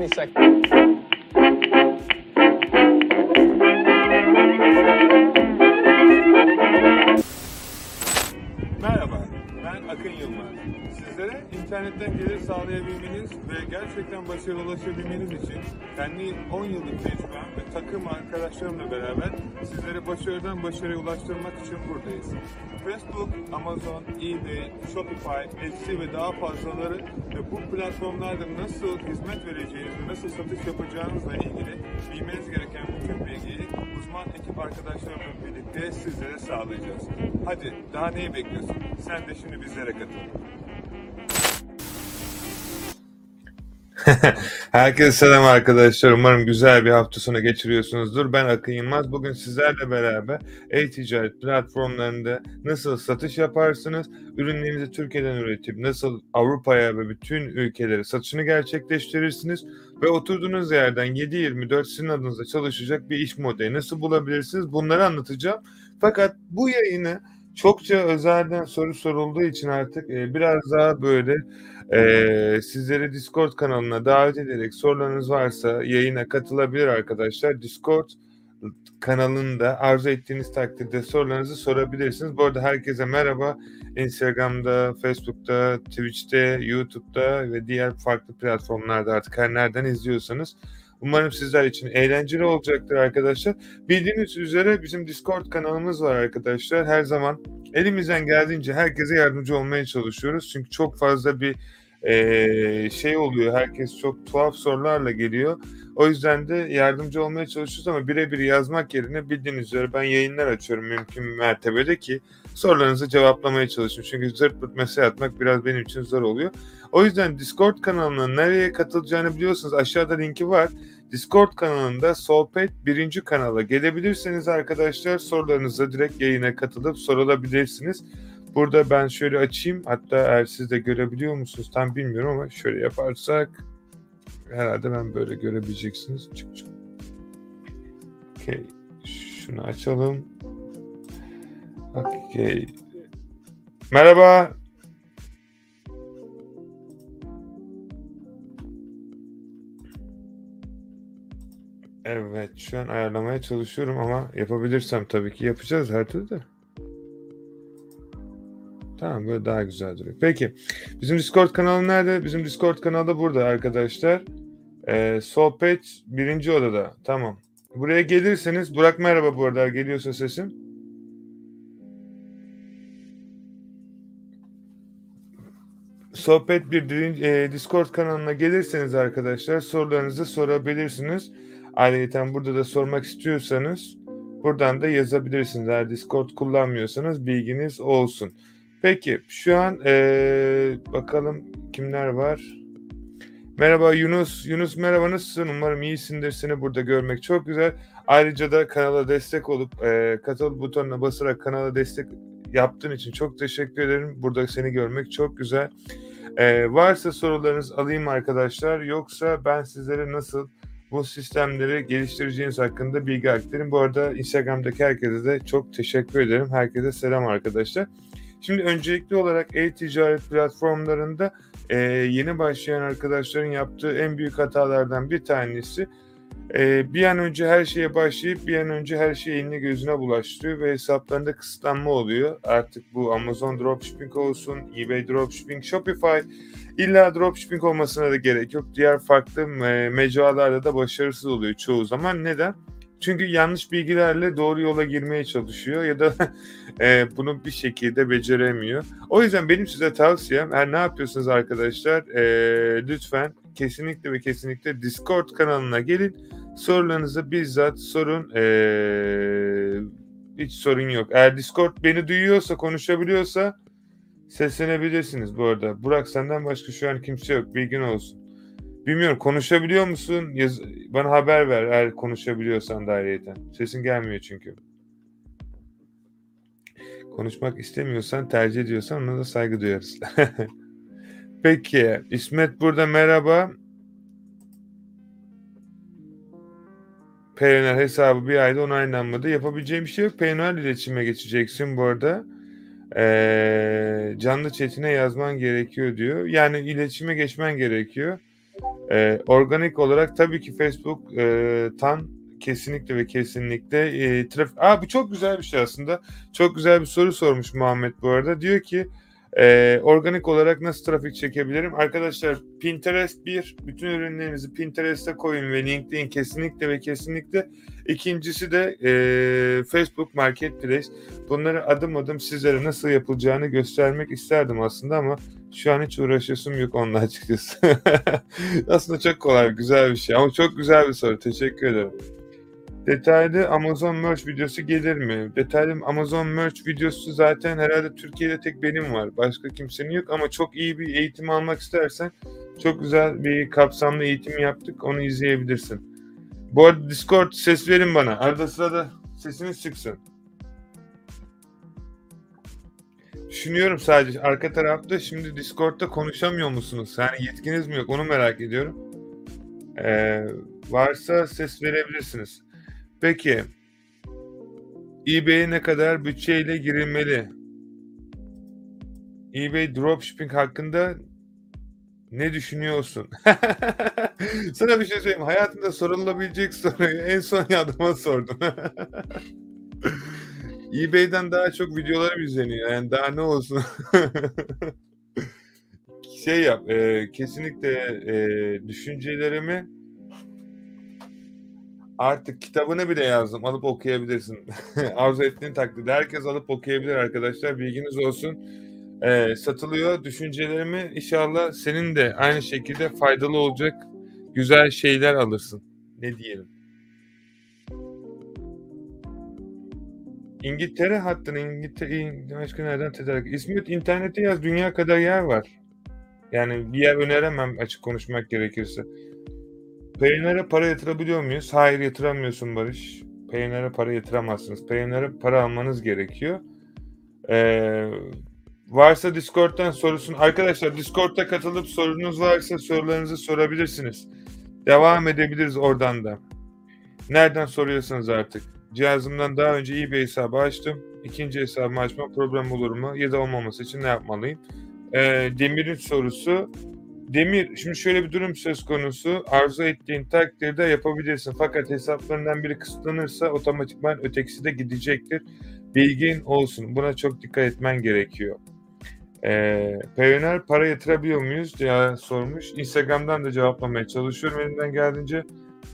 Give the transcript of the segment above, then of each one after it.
20 seconds. Gerçekten başarılı ulaşabilmeniz için kendi 10 yıllık tecrübem ve takım arkadaşlarımla beraber sizleri başarıdan başarıya ulaştırmak için buradayız. Facebook, Amazon, eBay, Shopify, Etsy ve daha fazlaları ve bu platformlarda nasıl hizmet vereceğiniz ve nasıl satış yapacağınızla ilgili bilmeniz gereken bütün bilgiyi uzman ekip arkadaşlarımla birlikte sizlere sağlayacağız. Hadi daha neyi bekliyorsun? Sen de şimdi bizlere katıl. Herkese selam arkadaşlar. Umarım güzel bir hafta sonu geçiriyorsunuzdur. Ben Akın Yılmaz. Bugün sizlerle beraber e-ticaret platformlarında nasıl satış yaparsınız, ürünlerinizi Türkiye'den üretip nasıl Avrupa'ya ve bütün ülkelere satışını gerçekleştirirsiniz ve oturduğunuz yerden 7-24 sizin adınıza çalışacak bir iş modeli nasıl bulabilirsiniz bunları anlatacağım. Fakat bu yayını çokça özelden soru sorulduğu için artık e, biraz daha böyle ee, sizleri Discord kanalına davet ederek sorularınız varsa yayına katılabilir arkadaşlar. Discord kanalında arzu ettiğiniz takdirde sorularınızı sorabilirsiniz. Bu arada herkese merhaba. Instagram'da, Facebook'ta, Twitch'te, YouTube'da ve diğer farklı platformlarda artık her nereden izliyorsanız Umarım sizler için eğlenceli olacaktır arkadaşlar. Bildiğiniz üzere bizim Discord kanalımız var arkadaşlar. Her zaman elimizden geldiğince herkese yardımcı olmaya çalışıyoruz. Çünkü çok fazla bir eee, şey oluyor. Herkes çok tuhaf sorularla geliyor. O yüzden de yardımcı olmaya çalışıyoruz ama birebir yazmak yerine bildiğiniz üzere ben yayınlar açıyorum mümkün mertebede ki sorularınızı cevaplamaya çalışın. Çünkü zırt pırt mesaj atmak biraz benim için zor oluyor. O yüzden Discord kanalına nereye katılacağını biliyorsunuz. Aşağıda linki var. Discord kanalında Sohbet birinci kanala gelebilirseniz arkadaşlar sorularınızı direkt yayına katılıp sorulabilirsiniz. Burada ben şöyle açayım. Hatta eğer siz de görebiliyor musunuz tam bilmiyorum ama şöyle yaparsak herhalde ben böyle görebileceksiniz. Çık çık. Okey. Şunu açalım. Okey. Merhaba. Evet, şu an ayarlamaya çalışıyorum ama yapabilirsem tabii ki yapacağız her türlü de. Tamam, böyle daha güzel duruyor. Peki, bizim Discord kanalı nerede? Bizim Discord kanalı da burada arkadaşlar. Ee, sohbet birinci odada. Tamam. Buraya gelirseniz, Burak merhaba bu arada geliyorsa sesim. Sohbet bir e, Discord kanalına gelirseniz arkadaşlar sorularınızı sorabilirsiniz. Ayrıca burada da sormak istiyorsanız buradan da yazabilirsiniz. Eğer Discord kullanmıyorsanız bilginiz olsun. Peki şu an eee, bakalım kimler var. Merhaba Yunus. Yunus merhaba nasılsın? Umarım iyisindir. Seni burada görmek çok güzel. Ayrıca da kanala destek olup eee, katıl butonuna basarak kanala destek yaptığın için çok teşekkür ederim. Burada seni görmek çok güzel. Eee, varsa sorularınız alayım arkadaşlar. Yoksa ben sizlere nasıl bu sistemleri geliştireceğiniz hakkında bilgi aktarayım. Bu arada Instagram'daki herkese de çok teşekkür ederim. Herkese selam arkadaşlar. Şimdi öncelikli olarak e-ticaret platformlarında e, yeni başlayan arkadaşların yaptığı en büyük hatalardan bir tanesi e, bir an önce her şeye başlayıp bir an önce her şeyi eline gözüne bulaştırıyor ve hesaplarında kısıtlanma oluyor. Artık bu Amazon Dropshipping olsun, eBay Dropshipping, Shopify illa dropshipping olmasına da gerek yok. Diğer farklı e, mecralarda da başarısız oluyor çoğu zaman. Neden? Çünkü yanlış bilgilerle doğru yola girmeye çalışıyor ya da e, bunu bir şekilde beceremiyor. O yüzden benim size tavsiyem eğer ne yapıyorsunuz arkadaşlar e, lütfen kesinlikle ve kesinlikle Discord kanalına gelin. Sorularınızı bizzat sorun. E, hiç sorun yok. Eğer Discord beni duyuyorsa, konuşabiliyorsa seslenebilirsiniz bu arada. Burak senden başka şu an kimse yok. Bilgin olsun. Bilmiyorum konuşabiliyor musun? Yaz, bana haber ver eğer konuşabiliyorsan da ayrıyeten. Sesin gelmiyor çünkü. Konuşmak istemiyorsan, tercih ediyorsan ona da saygı duyarız. Peki, İsmet burada merhaba. Payoneer hesabı bir ayda onaylanmadı. Yapabileceğim bir şey yok. Payoneer iletişime geçeceksin bu arada. Ee, canlı chatine yazman gerekiyor diyor. Yani iletişime geçmen gerekiyor. Ee, organik olarak tabii ki Facebook e, kesinlikle ve kesinlikle e, trafik... Aa bu çok güzel bir şey aslında. Çok güzel bir soru sormuş Muhammed bu arada. Diyor ki e, organik olarak nasıl trafik çekebilirim? Arkadaşlar Pinterest bir, bütün ürünlerinizi Pinterest'e koyun ve LinkedIn kesinlikle ve kesinlikle. İkincisi de e, Facebook Marketplace. Bunları adım adım sizlere nasıl yapılacağını göstermek isterdim aslında ama şu an hiç uğraşasım yok onunla açıkçası. aslında çok kolay, güzel bir şey ama çok güzel bir soru. Teşekkür ederim. Detaylı Amazon Merch videosu gelir mi? Detaylı Amazon Merch videosu zaten herhalde Türkiye'de tek benim var. Başka kimsenin yok ama çok iyi bir eğitim almak istersen çok güzel bir kapsamlı eğitim yaptık. Onu izleyebilirsin. Bu arada Discord ses verin bana. Arada sırada sesiniz çıksın. Düşünüyorum sadece arka tarafta şimdi Discord'da konuşamıyor musunuz? Yani yetkiniz mi yok onu merak ediyorum. Ee, varsa ses verebilirsiniz. Peki eBay'e ne kadar bütçeyle girilmeli? eBay dropshipping hakkında ne düşünüyorsun? Sana bir şey söyleyeyim. Hayatında sorulabilecek soruyu en son adama sordum. eBay'den daha çok videolarım izleniyor. Yani daha ne olsun? şey yap, e, kesinlikle e, düşüncelerimi artık kitabını bile yazdım. Alıp okuyabilirsin. Arzu ettiğin takdirde herkes alıp okuyabilir arkadaşlar. Bilginiz olsun. E, satılıyor. Düşüncelerimi inşallah senin de aynı şekilde faydalı olacak güzel şeyler alırsın. Ne diyelim. İngiltere hattını İngiltere başka nereden tedarik? İsmet internete yaz dünya kadar yer var. Yani bir yer öneremem açık konuşmak gerekirse. Payoneer'e para yatırabiliyor muyuz? Hayır yatıramıyorsun Barış. Payoneer'e para yatıramazsınız. Payoneer'e para almanız gerekiyor. Ee, varsa Discord'dan sorusun. Arkadaşlar Discord'da katılıp sorunuz varsa sorularınızı sorabilirsiniz. Devam edebiliriz oradan da. Nereden soruyorsanız artık. Cihazımdan daha önce iyi bir hesabı açtım. İkinci hesabımı açma problem olur mu? Ya da olmaması için ne yapmalıyım? Ee, Demir'in sorusu. Demir, şimdi şöyle bir durum söz konusu. Arzu ettiğin takdirde yapabilirsin. Fakat hesaplarından biri kısıtlanırsa otomatikman ötekisi de gidecektir. Bilgin olsun. Buna çok dikkat etmen gerekiyor. Ee, Payoneer para yatırabiliyor muyuz diye sormuş. Instagram'dan da cevaplamaya çalışıyorum elimden geldiğince.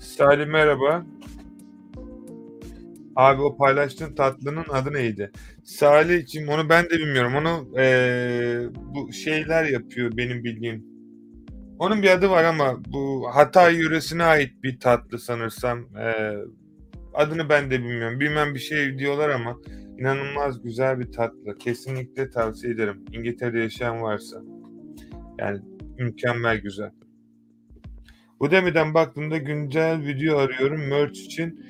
Salih merhaba. Abi o paylaştığın tatlının adı neydi? Salih'cim onu ben de bilmiyorum. Onu ee, bu şeyler yapıyor benim bildiğim. Onun bir adı var ama bu Hatay yöresine ait bir tatlı sanırsam. Ee, adını ben de bilmiyorum. Bilmem bir şey diyorlar ama inanılmaz güzel bir tatlı. Kesinlikle tavsiye ederim. İngiltere'de yaşayan varsa. Yani mükemmel güzel. Udemy'den baktığımda güncel video arıyorum merch için.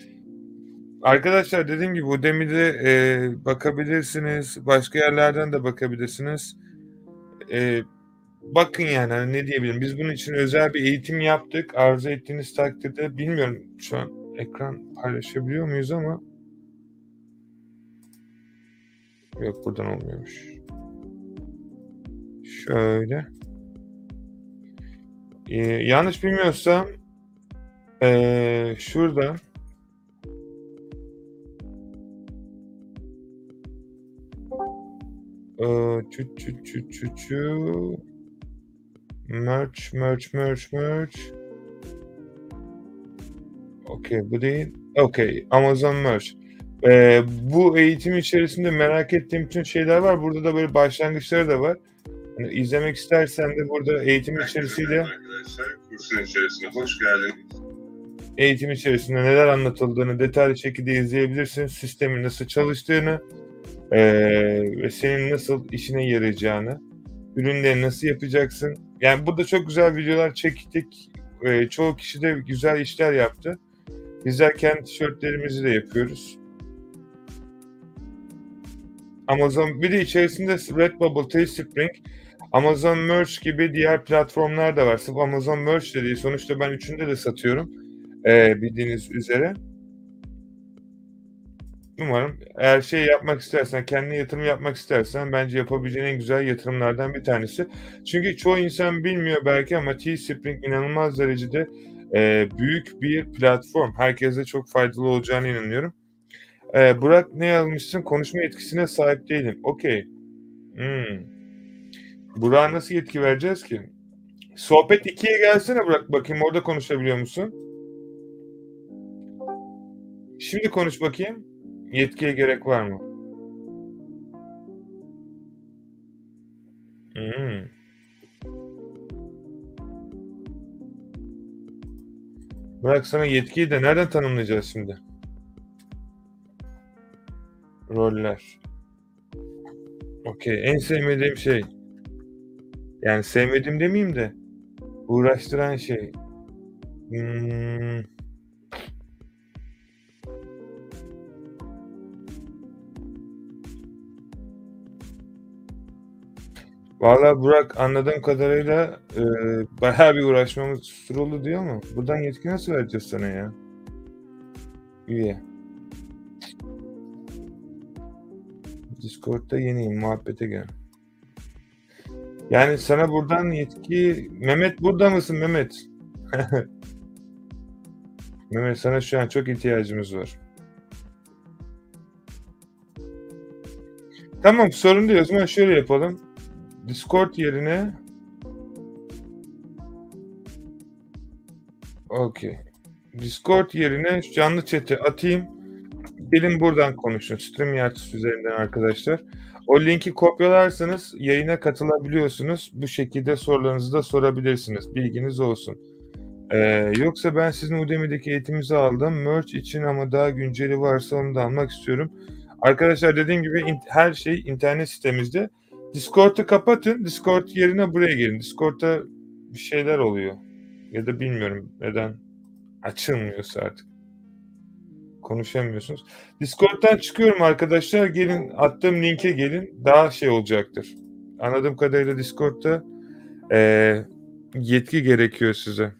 Arkadaşlar dediğim gibi Udemy'de e, bakabilirsiniz. Başka yerlerden de bakabilirsiniz. E, bakın yani hani ne diyebilirim. Biz bunun için özel bir eğitim yaptık. Arzu ettiğiniz takdirde bilmiyorum şu an ekran paylaşabiliyor muyuz ama yok buradan olmuyormuş. Şöyle. Ee, yanlış bilmiyorsam ee, şurada ee, çü çü çü çü çü merch merch merch merch Okey bu değil. Okey Amazon Merch. Ee, bu eğitim içerisinde merak ettiğim bütün şeyler var. Burada da böyle başlangıçları da var. Yani izlemek istersen de burada eğitim içerisiyle Arkadaşlar kursun içerisine hoş geldiniz. eğitim içerisinde neler anlatıldığını detaylı şekilde izleyebilirsin. Sistemin nasıl çalıştığını eee, ve senin nasıl işine yarayacağını, ürünleri nasıl yapacaksın. Yani burada çok güzel videolar çektik. Eee, çoğu kişi de güzel işler yaptı. Bizler kendi tişörtlerimizi de yapıyoruz. Amazon bir de içerisinde Redbubble, Teespring, Amazon Merch gibi diğer platformlar da var. Sırf Amazon Merch de değil. Sonuçta ben üçünde de satıyorum. Ee, bildiğiniz üzere. Umarım eğer şey yapmak istersen, kendine yatırım yapmak istersen bence yapabileceğin en güzel yatırımlardan bir tanesi. Çünkü çoğu insan bilmiyor belki ama Teespring inanılmaz derecede e, büyük bir platform. Herkese çok faydalı olacağına inanıyorum. E, Burak ne yazmışsın? Konuşma yetkisine sahip değilim. Okey. Hmm. Burak'a nasıl yetki vereceğiz ki? Sohbet 2'ye gelsene Burak bakayım orada konuşabiliyor musun? Şimdi konuş bakayım. Yetkiye gerek var mı? Hmm. Bırak sana yetkiyi de nereden tanımlayacağız şimdi? Roller. Okey. En sevmediğim şey. Yani sevmediğim demeyeyim de uğraştıran şey. Hmm. Valla Burak anladığım kadarıyla e, bayağı bir uğraşmamız sürüldü diyor mu? Buradan yetki nasıl vereceğiz sana ya? Üye. Discord'da yeniyim. Muhabbete gel. Yani sana buradan yetki... Mehmet burada mısın Mehmet? Mehmet sana şu an çok ihtiyacımız var. Tamam sorun değil. O zaman şöyle yapalım. Discord yerine Okey. Discord yerine canlı chat'e atayım. Gelin buradan konuşun. StreamYard üzerinden arkadaşlar. O linki kopyalarsanız yayına katılabiliyorsunuz. Bu şekilde sorularınızı da sorabilirsiniz. Bilginiz olsun. Ee, yoksa ben sizin Udemy'deki eğitimimizi aldım. Merch için ama daha günceli varsa onu da almak istiyorum. Arkadaşlar dediğim gibi her şey internet sitemizde. Discord'u kapatın. Discord yerine buraya gelin. Discord'da bir şeyler oluyor. Ya da bilmiyorum neden açılmıyorsa artık. Konuşamıyorsunuz. Discord'dan çıkıyorum arkadaşlar. Gelin attığım linke gelin. Daha şey olacaktır. Anladığım kadarıyla Discord'da eee, yetki gerekiyor size.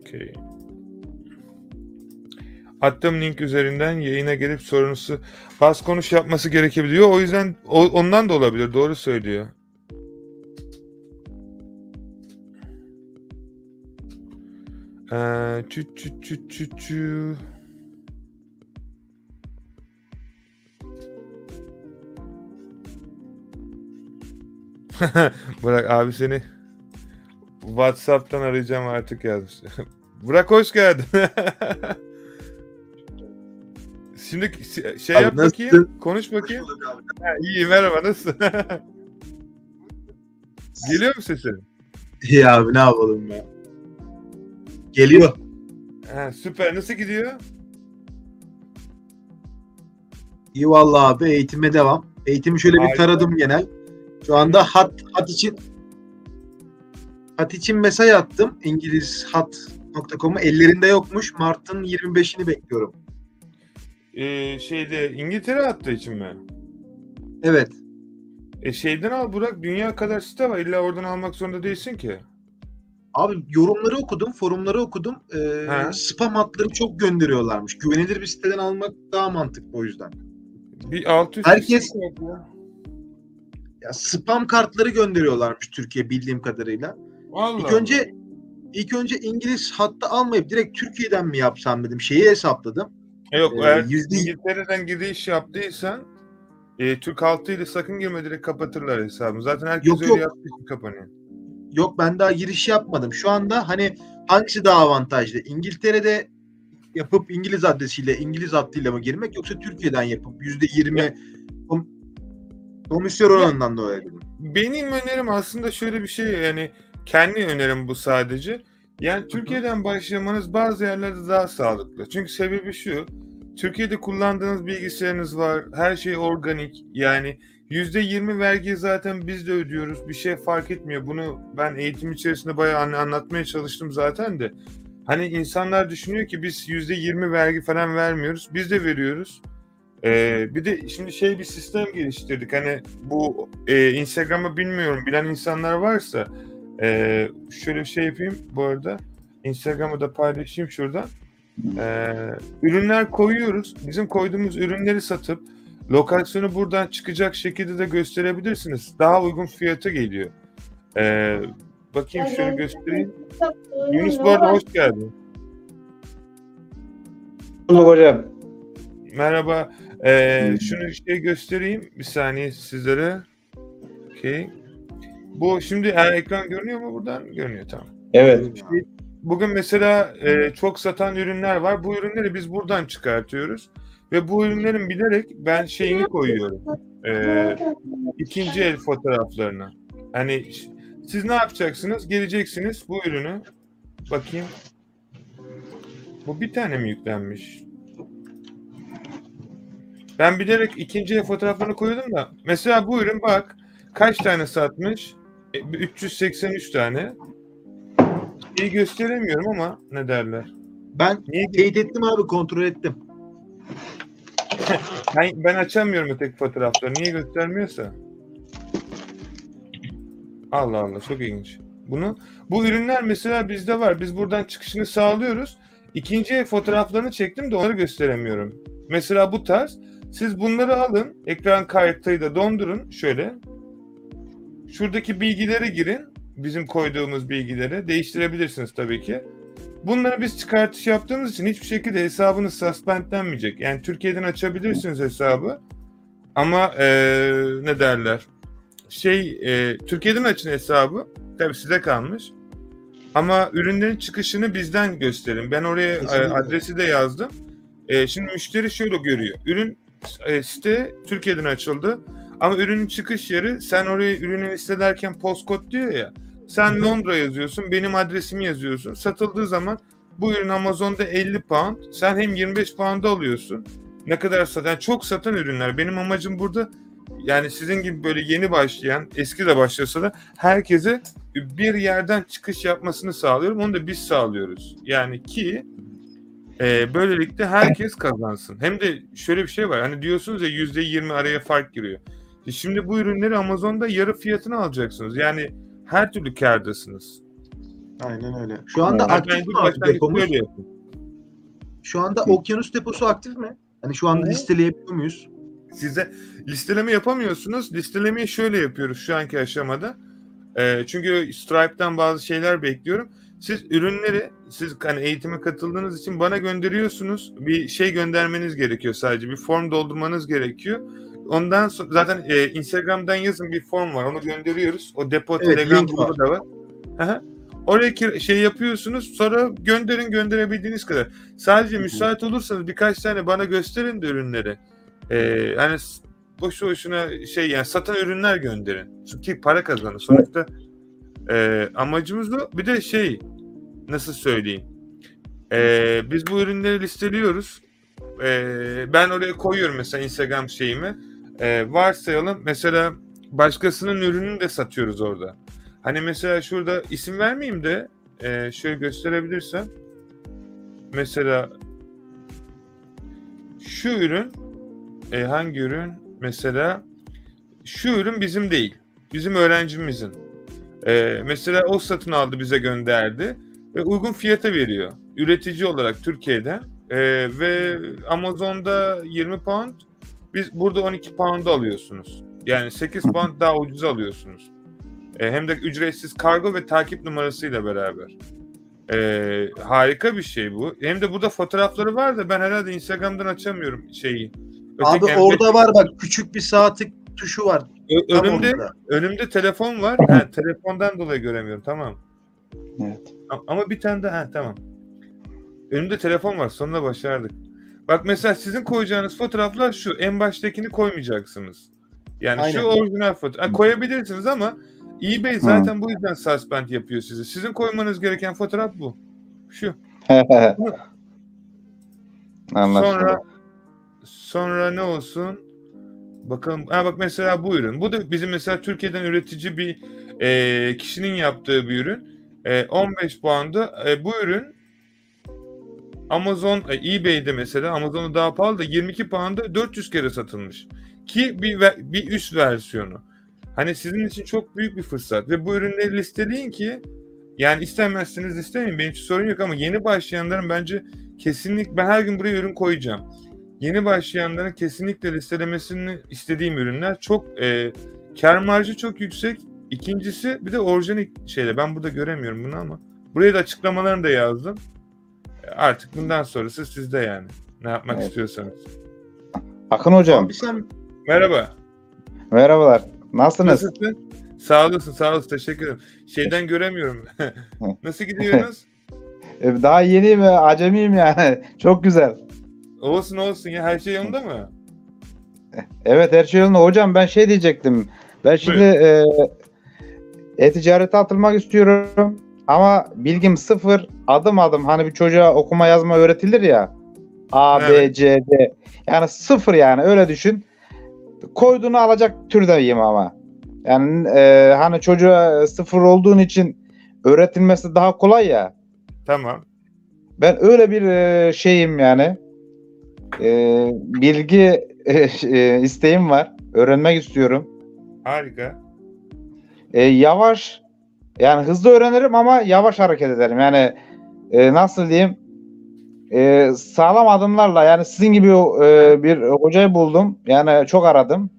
Okey. Attığım link üzerinden yayına gelip sorunuzu bas konuş yapması gerekebiliyor. O yüzden o- ondan da olabilir. Doğru söylüyor. Ee, çü çü çü çü çü. Burak abi seni WhatsApp'tan arayacağım artık yazmış. Burak hoş geldin. Şimdi şey Abi yap nasılsın? bakayım. Konuş bakayım. Ha, iyi merhaba nasılsın? Geliyor mu sesin? İyi abi ne yapalım ya. Geliyor. Ha, süper. Nasıl gidiyor? İyi vallahi abi eğitime devam. Eğitimi şöyle bir taradım genel. Şu anda hat hat için hat için mesaj attım. İngiliz hat.com'u ellerinde yokmuş. Mart'ın 25'ini bekliyorum. Ee, şeyde İngiltere attığı için mi? Evet. E şeyden al Burak. Dünya kadar site var. İlla oradan almak zorunda değilsin ki. Abi yorumları okudum, forumları okudum. Ee, spam hatları çok gönderiyorlarmış. Güvenilir bir siteden almak daha mantıklı o yüzden. Bir 600 Herkes- kişi yok ya. Ya spam kartları gönderiyorlarmış Türkiye bildiğim kadarıyla. Vallahi. İlk önce ilk önce İngiliz hatta almayıp direkt Türkiye'den mi yapsam dedim. Şeyi hesapladım. E Yok Ee, eğer yüzde- İngiltere'den giriş yaptıysan e, Türk halkıyla sakın girme direkt kapatırlar hesabını. Zaten herkes Yok, öyle yok. yaptığı için kapanıyor. Yok ben daha giriş yapmadım. Şu anda hani hangisi daha avantajlı? İngiltere'de yapıp İngiliz adresiyle İngiliz hattıyla mı girmek yoksa Türkiye'den yapıp %20 Ya- kom- komisyon oranından da öyle dedim. Benim önerim aslında şöyle bir şey yani kendi önerim bu sadece. Yani Türkiye'den başlamanız bazı yerlerde daha sağlıklı. Çünkü sebebi şu. Türkiye'de kullandığınız bilgisayarınız var. Her şey organik. Yani %20 vergi zaten biz de ödüyoruz. Bir şey fark etmiyor. Bunu ben eğitim içerisinde bayağı an- anlatmaya çalıştım zaten de. Hani insanlar düşünüyor ki biz %20 vergi falan vermiyoruz. Biz de veriyoruz. Ee, bir de şimdi şey bir sistem geliştirdik. Hani bu e, Instagram'ı bilmiyorum bilen insanlar varsa e, şöyle bir şey yapayım bu arada. Instagram'ı da paylaşayım şuradan. Ee, ürünler koyuyoruz. Bizim koyduğumuz ürünleri satıp lokasyonu buradan çıkacak şekilde de gösterebilirsiniz. Daha uygun fiyata geliyor. Ee, bakayım şöyle göstereyim. Yunus bu arada hoş geldin. Bulduk hocam. Merhaba. Ee, şunu şey göstereyim bir saniye sizlere. Okey. Bu şimdi e, ekran görünüyor mu buradan? Görünüyor tamam. Evet. Bugün mesela e, çok satan ürünler var. Bu ürünleri biz buradan çıkartıyoruz. Ve bu ürünlerin bilerek ben şeyini koyuyorum. E, ikinci el fotoğraflarını. Hani siz ne yapacaksınız? Geleceksiniz bu ürünü. Bakayım. Bu bir tane mi yüklenmiş? Ben bilerek ikinci el fotoğraflarını koyuyordum da. Mesela bu ürün bak kaç tane satmış? E, 383 tane. İyi gösteremiyorum ama ne derler? Ben Niye teyit ettim abi kontrol ettim. Ben, ben açamıyorum öteki fotoğrafları. Niye göstermiyorsa? Allah Allah çok ilginç. Bunu bu ürünler mesela bizde var. Biz buradan çıkışını sağlıyoruz. İkinci fotoğraflarını çektim de onları gösteremiyorum. Mesela bu tarz. Siz bunları alın. Ekran kayıtayı da dondurun. Şöyle. Şuradaki bilgilere girin. Bizim koyduğumuz bilgileri. Değiştirebilirsiniz tabii ki. Bunları biz çıkartış yaptığımız için hiçbir şekilde hesabınız suspendlenmeyecek. Yani Türkiye'den açabilirsiniz hesabı. Ama eee, ne derler? Şey, eee, Türkiye'den açın hesabı. Tabii size kalmış. Ama ürünlerin çıkışını bizden gösterin. Ben oraya e, Kesinlikle. adresi de yazdım. E, şimdi müşteri şöyle görüyor. Ürün e, site Türkiye'den açıldı. Ama ürünün çıkış yeri sen oraya ürünü listelerken postcode diyor ya. Sen Londra yazıyorsun, benim adresimi yazıyorsun. Satıldığı zaman bu ürün Amazon'da 50 pound. Sen hem 25 pound'a alıyorsun. Ne kadar satan, yani çok satan ürünler. Benim amacım burada yani sizin gibi böyle yeni başlayan, eski de başlasa da herkese bir yerden çıkış yapmasını sağlıyorum. Onu da biz sağlıyoruz. Yani ki e, böylelikle herkes kazansın. Hem de şöyle bir şey var. Hani diyorsunuz ya %20 araya fark giriyor. E Şimdi bu ürünleri Amazon'da yarı fiyatına alacaksınız. Yani her türlü kârdasınız. Aynen öyle. Şu anda Evet. aktif mi abi depomuz? Şu anda okyanus deposu aktif mi? Hani şu anda Ne? listeleyebiliyor muyuz? Size listeleme yapamıyorsunuz. Listelemeyi şöyle yapıyoruz şu anki aşamada. Ee, çünkü Stripe'den bazı şeyler bekliyorum. Siz ürünleri, siz hani eğitime katıldığınız için bana gönderiyorsunuz. Bir şey göndermeniz gerekiyor sadece. Bir form doldurmanız gerekiyor. Ondan sonra zaten e, Instagram'dan yazın bir form var. Onu gönderiyoruz. O depo Evet, Telegram grubu da var. Aha. Oraya şey yapıyorsunuz. Sonra gönderin gönderebildiğiniz kadar. Sadece müsait olursanız birkaç tane bana gösterin de ürünleri. Ee, hani boşu boşuna şey yani satan ürünler gönderin. Çünkü para kazanın. Sonuçta e, amacımız o. Bir de şey nasıl söyleyeyim. Ee, biz bu ürünleri listeliyoruz. Ee, ben oraya koyuyorum mesela Instagram şeyimi. Ee, varsayalım mesela başkasının ürününü de satıyoruz orada. Hani mesela şurada isim vermeyeyim de e, şöyle gösterebilirsem. Mesela şu ürün e, hangi ürün? Mesela şu ürün bizim değil. Bizim öğrencimizin. E, mesela o satın aldı bize gönderdi ve uygun fiyata veriyor. Üretici olarak Türkiye'den E, ve Amazon'da 20 pound biz burada 12 pound'a alıyorsunuz. Yani 8 pound daha ucuz alıyorsunuz. E, hem de ücretsiz kargo ve takip numarasıyla beraber. E, harika bir şey bu. Hem de burada fotoğrafları var da ben herhalde Instagram'dan açamıyorum şeyi. Abi Öteki- orada var bak küçük bir saatlik tuşu var. Ö- Tam önümde orada. önümde telefon var. Ha, telefondan dolayı göremiyorum. Tamam. Evet. Ama bir tane de ha tamam. Önümde telefon var. Sonunda başardık. Bak mesela sizin koyacağınız fotoğraflar şu. En baştakini koymayacaksınız. Yani Aynen. şu orijinal fotoğraf. Koyabilirsiniz ama eBay zaten bu yüzden suspend yapıyor sizi. Sizin koymanız gereken fotoğraf bu. Şu. Anlaşıldı. Sonra sonra ne olsun? Bakalım. Ha bak mesela bu ürün. Bu da bizim mesela Türkiye'den üretici bir e, kişinin yaptığı bir ürün. E, 15 puanda. E, bu ürün Amazon, e, eBay'de mesela Amazon'da daha pahalı da 22 puanda 400 kere satılmış. Ki bir bir üst versiyonu. Hani sizin için çok büyük bir fırsat ve bu ürünleri listeleyin ki yani istemezseniz listemeyin benim için sorun yok ama yeni başlayanların bence kesinlikle ben her gün buraya ürün koyacağım. Yeni başlayanların kesinlikle listelemesini istediğim ürünler çok e, kar marjı çok yüksek. İkincisi bir de orijinal şeyle ben burada göremiyorum bunu ama buraya da açıklamalarını da yazdım. E, Artık bundan sonrası sizde yani. Ne yapmak Evet. istiyorsanız. Akın hocam. Abi sen Merhaba. Merhabalar. Nasılsınız? Nasılsın? Sağ olasın, sağ olasın. Teşekkür ederim. Şeyden göremiyorum. Nasıl gidiyorsunuz? E, Daha yeniyim ve acemiyim yani. Çok güzel. olsun olsun ya. Her şey yolunda mı? Evet her şey yolunda. Hocam ben şey diyecektim. Ben şimdi e, e-ticarete atılmak istiyorum. Ama bilgim sıfır. Adım adım hani bir çocuğa okuma yazma öğretilir ya. A, B, Evet. C, D. Yani sıfır yani öyle düşün. Koyduğunu alacak türdeyim ama. Yani e, hani çocuğa sıfır olduğun için öğretilmesi daha kolay ya. Tamam. Ben öyle bir e, şeyim yani. E, bilgi e, e, isteğim var. Öğrenmek istiyorum. Harika. E, yavaş yani hızlı öğrenirim ama yavaş hareket ederim. Yani e, nasıl diyeyim? E, sağlam adımlarla yani sizin gibi e, bir hocayı buldum. Yani çok aradım.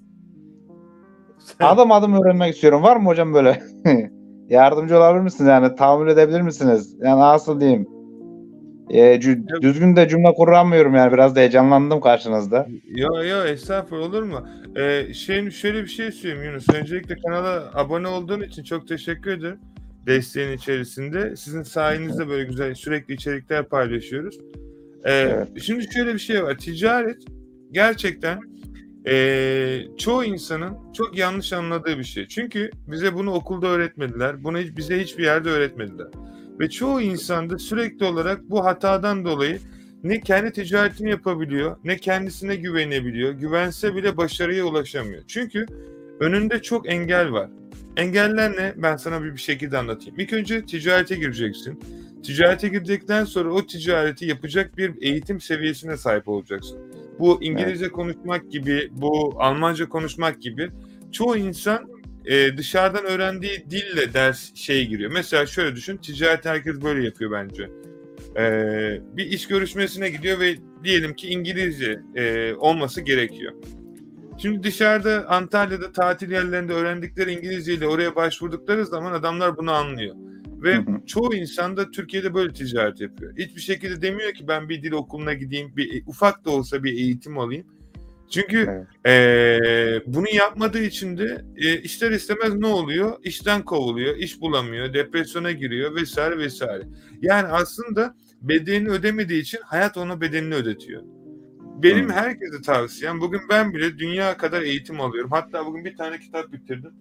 Adım adım öğrenmek istiyorum. Var mı hocam böyle? Yardımcı olabilir misiniz? Yani tahammül edebilir misiniz? Yani nasıl diyeyim? E, cü- düzgün de cümle kuramıyorum yani. Biraz da heyecanlandım karşınızda. Yo yo estağfurullah olur mu? Ee, şey, şöyle bir şey söyleyeyim Yunus. Öncelikle kanala abone olduğun için çok teşekkür ederim. Desteğin içerisinde. Sizin sayenizde böyle güzel sürekli içerikler paylaşıyoruz. Ee, Evet. Şimdi şöyle bir şey var. Ticaret gerçekten ee, çoğu insanın çok yanlış anladığı bir şey. Çünkü bize bunu okulda öğretmediler. Bunu hiç- bize hiçbir yerde öğretmediler. Ve çoğu insanda sürekli olarak bu hatadan dolayı ne kendi ticaretini yapabiliyor, ne kendisine güvenebiliyor. Güvense bile başarıya ulaşamıyor. Çünkü önünde çok engel var. Engeller ne? Ben sana bir, bir şekilde anlatayım. İlk önce ticarete gireceksin. Ticarete girdikten sonra o ticareti yapacak bir eğitim seviyesine sahip olacaksın. Bu İngilizce konuşmak gibi, bu Almanca konuşmak gibi çoğu insan e, dışarıdan öğrendiği dille ders şeye giriyor. Mesela şöyle düşün, ticaret herkes böyle yapıyor bence. Ee, bir iş görüşmesine gidiyor ve diyelim ki İngilizce e, olması gerekiyor. Şimdi dışarıda Antalya'da tatil yerlerinde öğrendikleri İngilizceyle oraya başvurdukları zaman adamlar bunu anlıyor. Ve Hı hı. çoğu insan da Türkiye'de böyle ticaret yapıyor. Hiçbir şekilde demiyor ki ben bir dil okuluna gideyim, bir ufak da olsa bir eğitim alayım. Çünkü Evet. eee, bunu yapmadığı için de e, ister istemez ne oluyor? İşten kovuluyor, iş bulamıyor, depresyona giriyor vesaire vesaire. Yani aslında bedelini ödemediği için hayat ona bedelini ödetiyor. Benim Hı. herkese tavsiyem bugün ben bile dünya kadar eğitim alıyorum. Hatta bugün bir tane kitap bitirdim.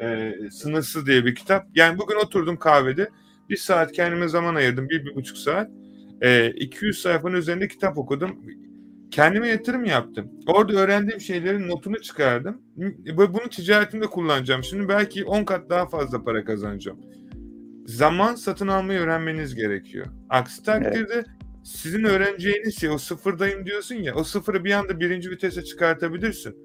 Ee, Sınırsız diye bir kitap. Yani bugün oturdum kahvede. Bir saat kendime zaman ayırdım. Bir, bir buçuk saat. Ee, 200 sayfanın üzerinde kitap okudum. Kendime yatırım yaptım. Orada öğrendiğim şeylerin notunu çıkardım. Ve bunu ticaretimde kullanacağım. Şimdi belki 10 kat daha fazla para kazanacağım. Zaman satın almayı öğrenmeniz gerekiyor. Aksi takdirde sizin öğreneceğiniz şey o sıfırdayım diyorsun ya o sıfırı bir anda birinci vitese çıkartabilirsin.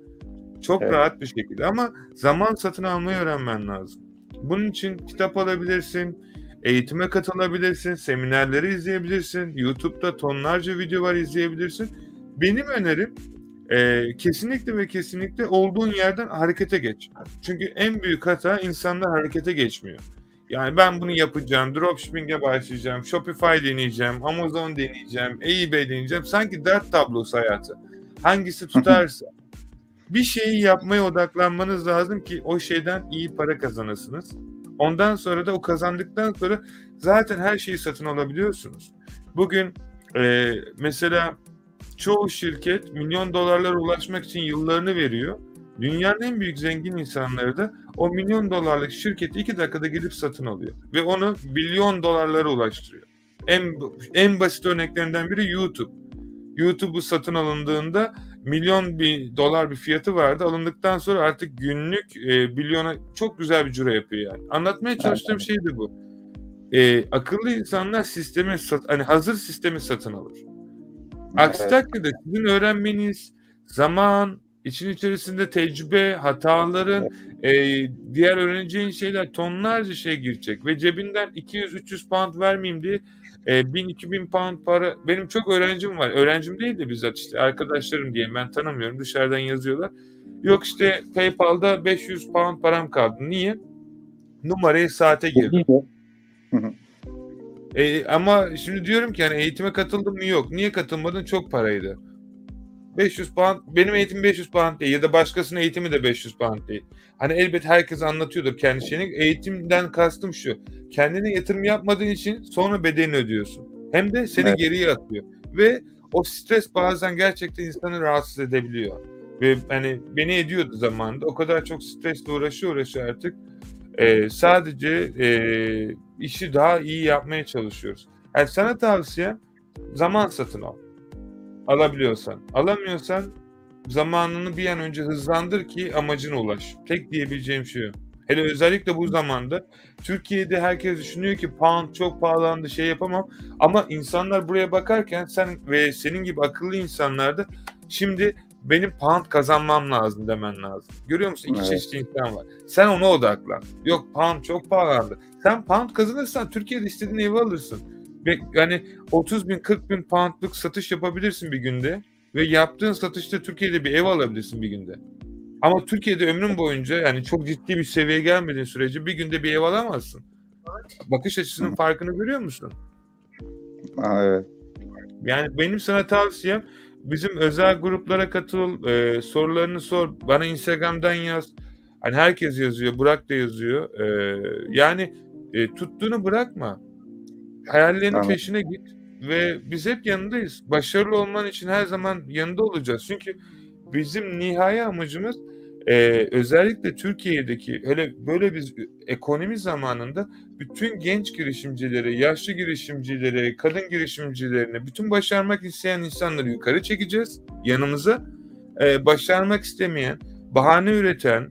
Çok Evet. rahat bir şekilde ama zaman satın almayı öğrenmen lazım. Bunun için kitap alabilirsin, eğitime katılabilirsin, seminerleri izleyebilirsin, YouTube'da tonlarca video var izleyebilirsin. Benim önerim e, kesinlikle ve kesinlikle olduğun yerden harekete geç. Çünkü en büyük hata insanlar harekete geçmiyor. Yani ben bunu yapacağım, dropshipping'e başlayacağım, Shopify deneyeceğim, Amazon deneyeceğim, eBay deneyeceğim. Sanki dert tablosu hayatı. Hangisi tutarsa. bir şeyi yapmaya odaklanmanız lazım ki o şeyden iyi para kazanasınız. Ondan sonra da o kazandıktan sonra zaten her şeyi satın alabiliyorsunuz. Bugün e, mesela çoğu şirket milyon dolarlara ulaşmak için yıllarını veriyor. Dünyanın en büyük zengin insanları da o milyon dolarlık şirketi iki dakikada gidip satın alıyor. Ve onu milyon dolarlara ulaştırıyor. En, en basit örneklerinden biri YouTube. YouTube'u satın alındığında milyon bir dolar bir fiyatı vardı. Alındıktan sonra artık günlük e, milyona çok güzel bir cüre yapıyor yani. Anlatmaya çalıştığım şey de bu. E, akıllı insanlar sistemi sat, hani hazır sistemi satın alır. Aksi Evet. takdirde sizin öğrenmeniz, zaman, için içerisinde tecrübe, hataların, e, diğer öğreneceğin şeyler tonlarca şey girecek ve cebinden 200-300 pound vermeyeyim diye e, 1000-2000 pound para benim çok öğrencim var. Öğrencim değil de bizzat işte arkadaşlarım diye ben tanımıyorum. Dışarıdan yazıyorlar. Yok işte PayPal'da 500 pound param kaldı. Niye? Numarayı saate girdim. E, ama şimdi diyorum ki yani eğitime katıldım mı yok. Niye katılmadın? Çok paraydı. 500 pound benim eğitim 500 pound değil ya da başkasının eğitimi de 500 pound değil. Hani elbet herkes anlatıyordur kendi şeyini. Eğitimden kastım şu. Kendine yatırım yapmadığın için sonra bedelini ödüyorsun. Hem de seni Evet. geriye atıyor. Ve o stres bazen gerçekten insanı rahatsız edebiliyor. Ve hani beni ediyordu zamanında. O kadar çok stresle uğraşıyor uğraşıyor artık. Ee, sadece e, işi daha iyi yapmaya çalışıyoruz. Yani sana tavsiyem zaman satın al. Alabiliyorsan. Alamıyorsan zamanını bir an önce hızlandır ki amacına ulaş. Tek diyebileceğim şey o. Hele özellikle bu zamanda Türkiye'de herkes düşünüyor ki pound çok pahalandı şey yapamam. Ama insanlar buraya bakarken sen ve senin gibi akıllı insanlar da şimdi benim pound kazanmam lazım demen lazım. Görüyor musun? İki Evet. çeşit insan var. Sen ona odaklan. Yok pound çok pahalandı. Sen pound kazanırsan Türkiye'de istediğin evi alırsın. Ve yani 30 bin 40 bin poundluk satış yapabilirsin bir günde. Ve yaptığın satışta Türkiye'de bir ev alabilirsin bir günde. Ama Türkiye'de ömrün boyunca yani çok ciddi bir seviyeye gelmediğin sürece bir günde bir ev alamazsın. Bakış açısının farkını görüyor musun? Aa, evet. Yani benim sana tavsiyem bizim özel gruplara katıl, e, sorularını sor, bana Instagram'dan yaz. Hani herkes yazıyor, Burak da yazıyor. E, yani e, tuttuğunu bırakma. Hayallerinin Tamam. peşine git ve biz hep yanındayız. Başarılı olman için her zaman yanında olacağız. Çünkü bizim nihai amacımız e, özellikle Türkiye'deki hele böyle bir ekonomi zamanında bütün genç girişimcileri, yaşlı girişimcileri, kadın girişimcilerini, bütün başarmak isteyen insanları yukarı çekeceğiz yanımıza. Ee, başarmak istemeyen, bahane üreten,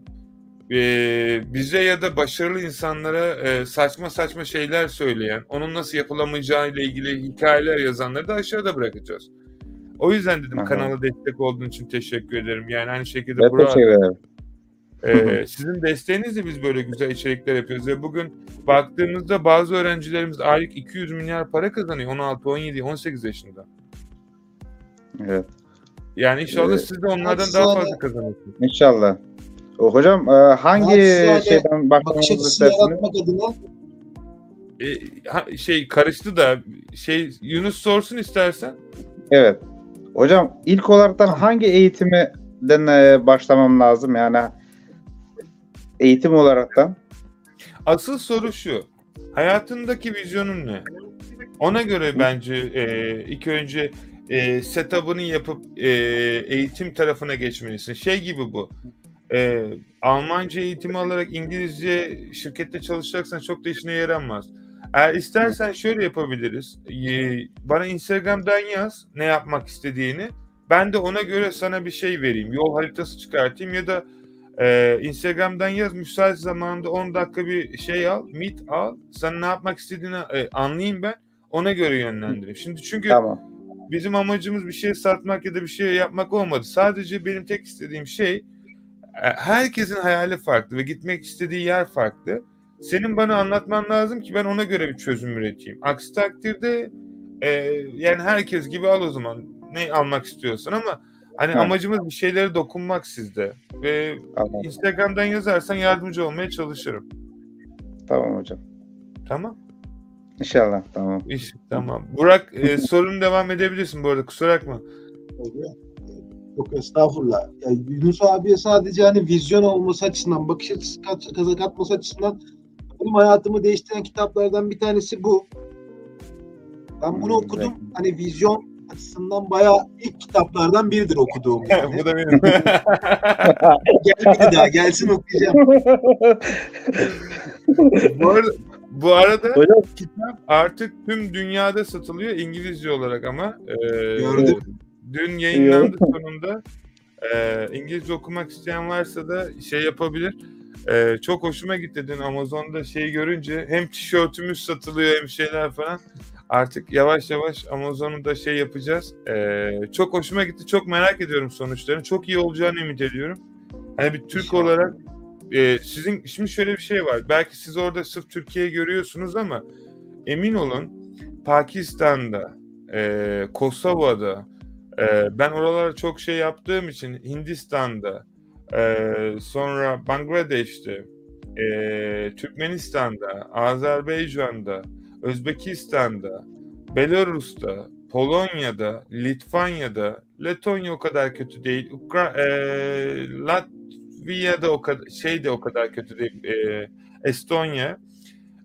e, bize ya da başarılı insanlara e, saçma saçma şeyler söyleyen, onun nasıl yapılamayacağı ile ilgili hikayeler yazanları da aşağıda bırakacağız. O yüzden dedim Aha. kanala destek olduğun için teşekkür ederim. Yani aynı şekilde Ben Burak'a- teşekkür ederim. ee, sizin desteğinizle biz böyle güzel içerikler yapıyoruz ve bugün baktığımızda bazı öğrencilerimiz aylık 200 milyar para kazanıyor 16, 17, 18 yaşında. Evet. Yani inşallah Evet. siz de onlardan daha fazla kazanırsınız. İnşallah. O, hocam e, hangi şeyden açısı istersiniz? Ee, ha- şey karıştı da şey Yunus sorsun istersen. Evet. Hocam ilk olaraktan hangi eğitimden e, başlamam lazım yani eğitim olaraktan? Asıl soru şu. Hayatındaki vizyonun ne? Ona göre bence e, ilk önce e, setup'ını yapıp e, eğitim tarafına geçmelisin. Şey gibi bu. E, Almanca eğitimi alarak İngilizce şirkette çalışacaksan çok da işine yaramaz. Eğer istersen şöyle yapabiliriz. E, bana Instagram'dan yaz ne yapmak istediğini. Ben de ona göre sana bir şey vereyim. Yol haritası çıkartayım ya da ee, Instagram'dan yaz müsait zamanda 10 dakika bir şey al, meet al. Sen ne yapmak istediğini e, anlayayım ben. Ona göre yönlendireyim. Şimdi çünkü Tamam. bizim amacımız bir şey satmak ya da bir şey yapmak olmadı. Sadece benim tek istediğim şey e, herkesin hayali farklı ve gitmek istediği yer farklı. Senin bana anlatman lazım ki ben ona göre bir çözüm üreteyim. Aksi takdirde e, yani herkes gibi al o zaman ne almak istiyorsan ama hani Evet. amacımız bir şeylere dokunmak sizde ve Tamam. Instagram'dan yazarsan yardımcı olmaya çalışırım. Tamam hocam. Tamam. İnşallah. Tamam. İş, tamam. Burak e, sorun devam edebilirsin bu arada kusura bakma. Yok estağfurullah. Ya Yunus abiye sadece hani vizyon olması açısından, bakış açısı kat, kaza katması açısından benim hayatımı değiştiren kitaplardan bir tanesi bu. Ben bunu Hmm, okudum. evet. Hani vizyon açısından bayağı ilk kitaplardan biridir okuduğum. Yani. bu da benim. Gel bir daha gelsin okuyacağım. bu, arada, bu arada Hocam. kitap artık tüm dünyada satılıyor İngilizce olarak ama e, Gördüm. dün yayınlandı sonunda. E, İngilizce okumak isteyen varsa da şey yapabilir. E, çok hoşuma gitti dün Amazon'da şeyi görünce hem tişörtümüz satılıyor hem şeyler falan. Artık yavaş yavaş Amazon'u da şey yapacağız. E, çok hoşuma gitti. Çok merak ediyorum sonuçlarını. Çok iyi olacağını ümit ediyorum. Hani bir Türk olarak e, sizin şimdi şöyle bir şey var. Belki siz orada sırf Türkiye'yi görüyorsunuz ama emin olun Pakistan'da, e, Kosova'da, e, ben oralara çok şey yaptığım için Hindistan'da, e, sonra Bangladeş'te, e, Türkmenistan'da, Azerbaycan'da, Özbekistan'da, Belarus'ta, Polonya'da, Litvanya'da, Letonya o kadar kötü değil. Ukra e, Latvia'da o kadar şey de o kadar kötü değil. E, Estonya.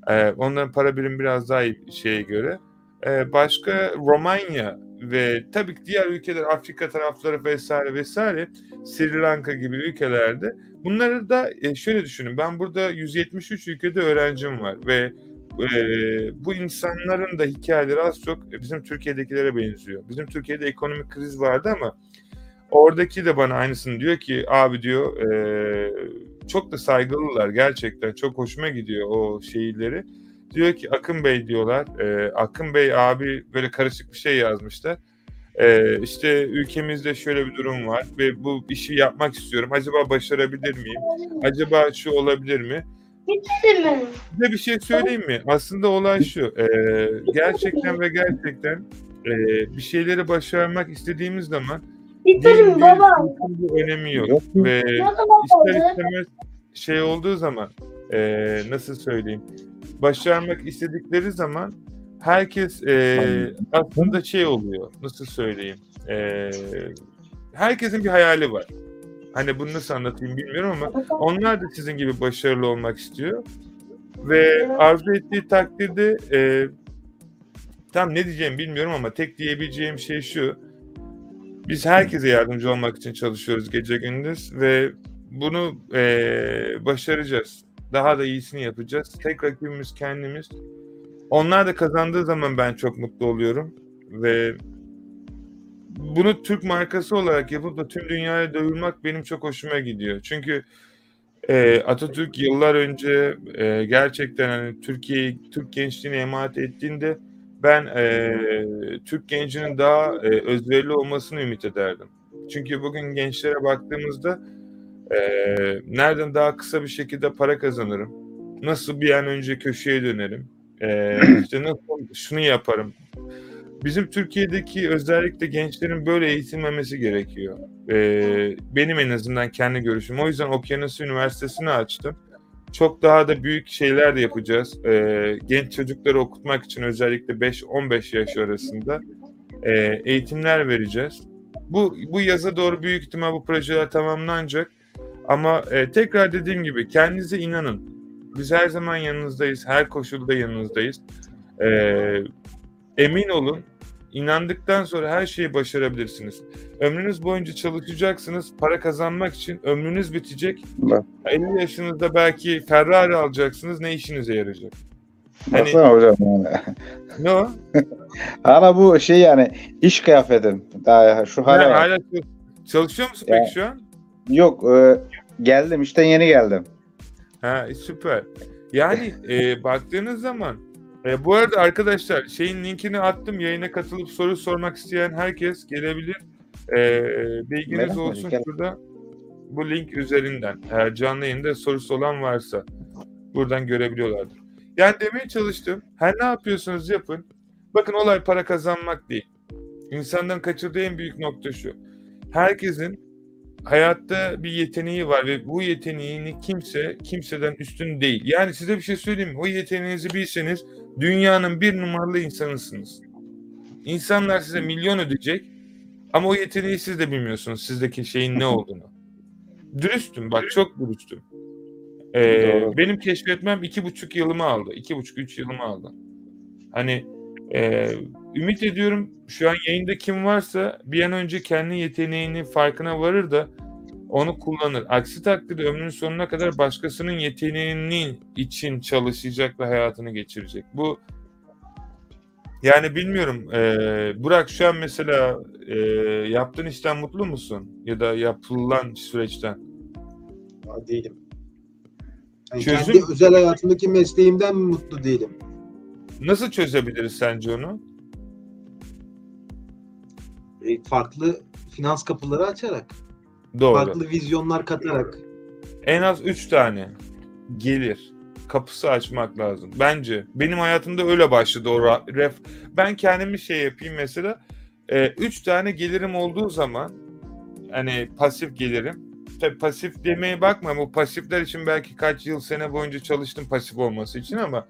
E, onların para birimi biraz daha iyi şeye göre. E, başka Romanya ve tabii ki diğer ülkeler Afrika tarafları vesaire vesaire Sri Lanka gibi ülkelerde bunları da e, şöyle düşünün ben burada 173 ülkede öğrencim var ve e, bu insanların da hikayeleri az çok bizim Türkiye'dekilere benziyor. Bizim Türkiye'de ekonomik kriz vardı ama oradaki de bana aynısını diyor ki abi diyor e, çok da saygılılar gerçekten çok hoşuma gidiyor o şeyleri. Diyor ki Akın Bey diyorlar. E, Akın Bey abi böyle karışık bir şey yazmışlar. E, işte ülkemizde şöyle bir durum var ve bu işi yapmak istiyorum. Acaba başarabilir miyim? Acaba şu olabilir mi? Size bir şey söyleyeyim mi? Aslında olay şu. e, gerçekten ve gerçekten e, bir şeyleri başarmak istediğimiz zaman dilin baba? bir önemi yok. Yok. Ve ister istemez şey olduğu zaman e, nasıl söyleyeyim başarmak istedikleri zaman herkes e, aslında şey oluyor nasıl söyleyeyim e, herkesin bir hayali var. Hani bunu nasıl anlatayım bilmiyorum ama onlar da sizin gibi başarılı olmak istiyor. Ve arzu ettiği takdirde e, tam ne diyeceğimi bilmiyorum ama tek diyebileceğim şey şu. Biz herkese yardımcı olmak için çalışıyoruz gece gündüz ve bunu e, başaracağız. Daha da iyisini yapacağız. Tek rakibimiz kendimiz. Onlar da kazandığı zaman ben çok mutlu oluyorum ve bunu Türk markası olarak yapıp da tüm dünyaya duyurmak benim çok hoşuma gidiyor. Çünkü e, Atatürk yıllar önce e, gerçekten hani Türkiye'yi Türk gençliğine emanet ettiğinde ben e, Türk gencinin daha e, özverili olmasını ümit ederdim. Çünkü bugün gençlere baktığımızda e, nereden daha kısa bir şekilde para kazanırım, nasıl bir an önce köşeye dönerim, e, işte nasıl şunu yaparım. Bizim Türkiye'deki özellikle gençlerin böyle eğitilmemesi gerekiyor. E, benim en azından kendi görüşüm. O yüzden Okyanus Üniversitesi'ni açtım. Çok daha da büyük şeyler de yapacağız. E, genç çocukları okutmak için özellikle 5-15 yaş arasında e, eğitimler vereceğiz. Bu bu yaza doğru büyük ihtimal bu projeler tamamlanacak. Ama e, tekrar dediğim gibi kendinize inanın. Biz her zaman yanınızdayız. Her koşulda yanınızdayız. E, emin olun. İnandıktan sonra her şeyi başarabilirsiniz. Ömrünüz boyunca çalışacaksınız. Para kazanmak için ömrünüz bitecek. Bak. 50 yaşınızda belki Ferrari alacaksınız. Ne işinize yarayacak? Hani Baksana hocam yani. ne o? Hala bu şey yani iş kıyafetim. Daha şu hala. Ha, hala çalış- çalışıyor musun Ya. peki şu an? Yok e, geldim işten yeni geldim. Ha e, süper. Yani e, baktığınız zaman e, bu arada arkadaşlar şeyin linkini attım. Yayına katılıp soru sormak isteyen herkes gelebilir. E, bilginiz Merak olsun gel. şurada bu link üzerinden eğer canlı yayında sorusu olan varsa buradan görebiliyorlardır. Yani demeye çalıştım. Her ne yapıyorsunuz yapın. Bakın olay para kazanmak değil. İnsanların kaçırdığı en büyük nokta şu. Herkesin hayatta bir yeteneği var ve bu yeteneğini kimse kimseden üstün değil. Yani size bir şey söyleyeyim mi? O yeteneğinizi bilseniz dünyanın bir numaralı insanısınız. İnsanlar size milyon ödeyecek ama o yeteneği siz de bilmiyorsunuz sizdeki şeyin ne olduğunu. Dürüstüm bak çok dürüstüm. Ee, Doğru. benim keşfetmem iki buçuk yılımı aldı. iki buçuk üç yılımı aldı. Hani e, ümit ediyorum şu an yayında kim varsa bir an önce kendi yeteneğini farkına varır da onu kullanır. Aksi takdirde ömrünün sonuna kadar başkasının yeteneğinin için çalışacak ve hayatını geçirecek. Bu yani bilmiyorum. e, Burak şu an mesela e, yaptığın işten mutlu musun? Ya da yapılan süreçten? Ya değilim. Yani Çözüm- kendi özel hayatımdaki mesleğimden mutlu değilim. Nasıl çözebiliriz sence onu? E, farklı finans kapıları açarak, Doğru. farklı vizyonlar katarak. En az 3 tane gelir. kapısı açmak lazım. Bence. Benim hayatımda öyle başladı o ref. Ben kendimi şey yapayım mesela. e, üç tane gelirim olduğu zaman hani pasif gelirim. Tabii pasif demeye bakma. Bu pasifler için belki kaç yıl sene boyunca çalıştım pasif olması için ama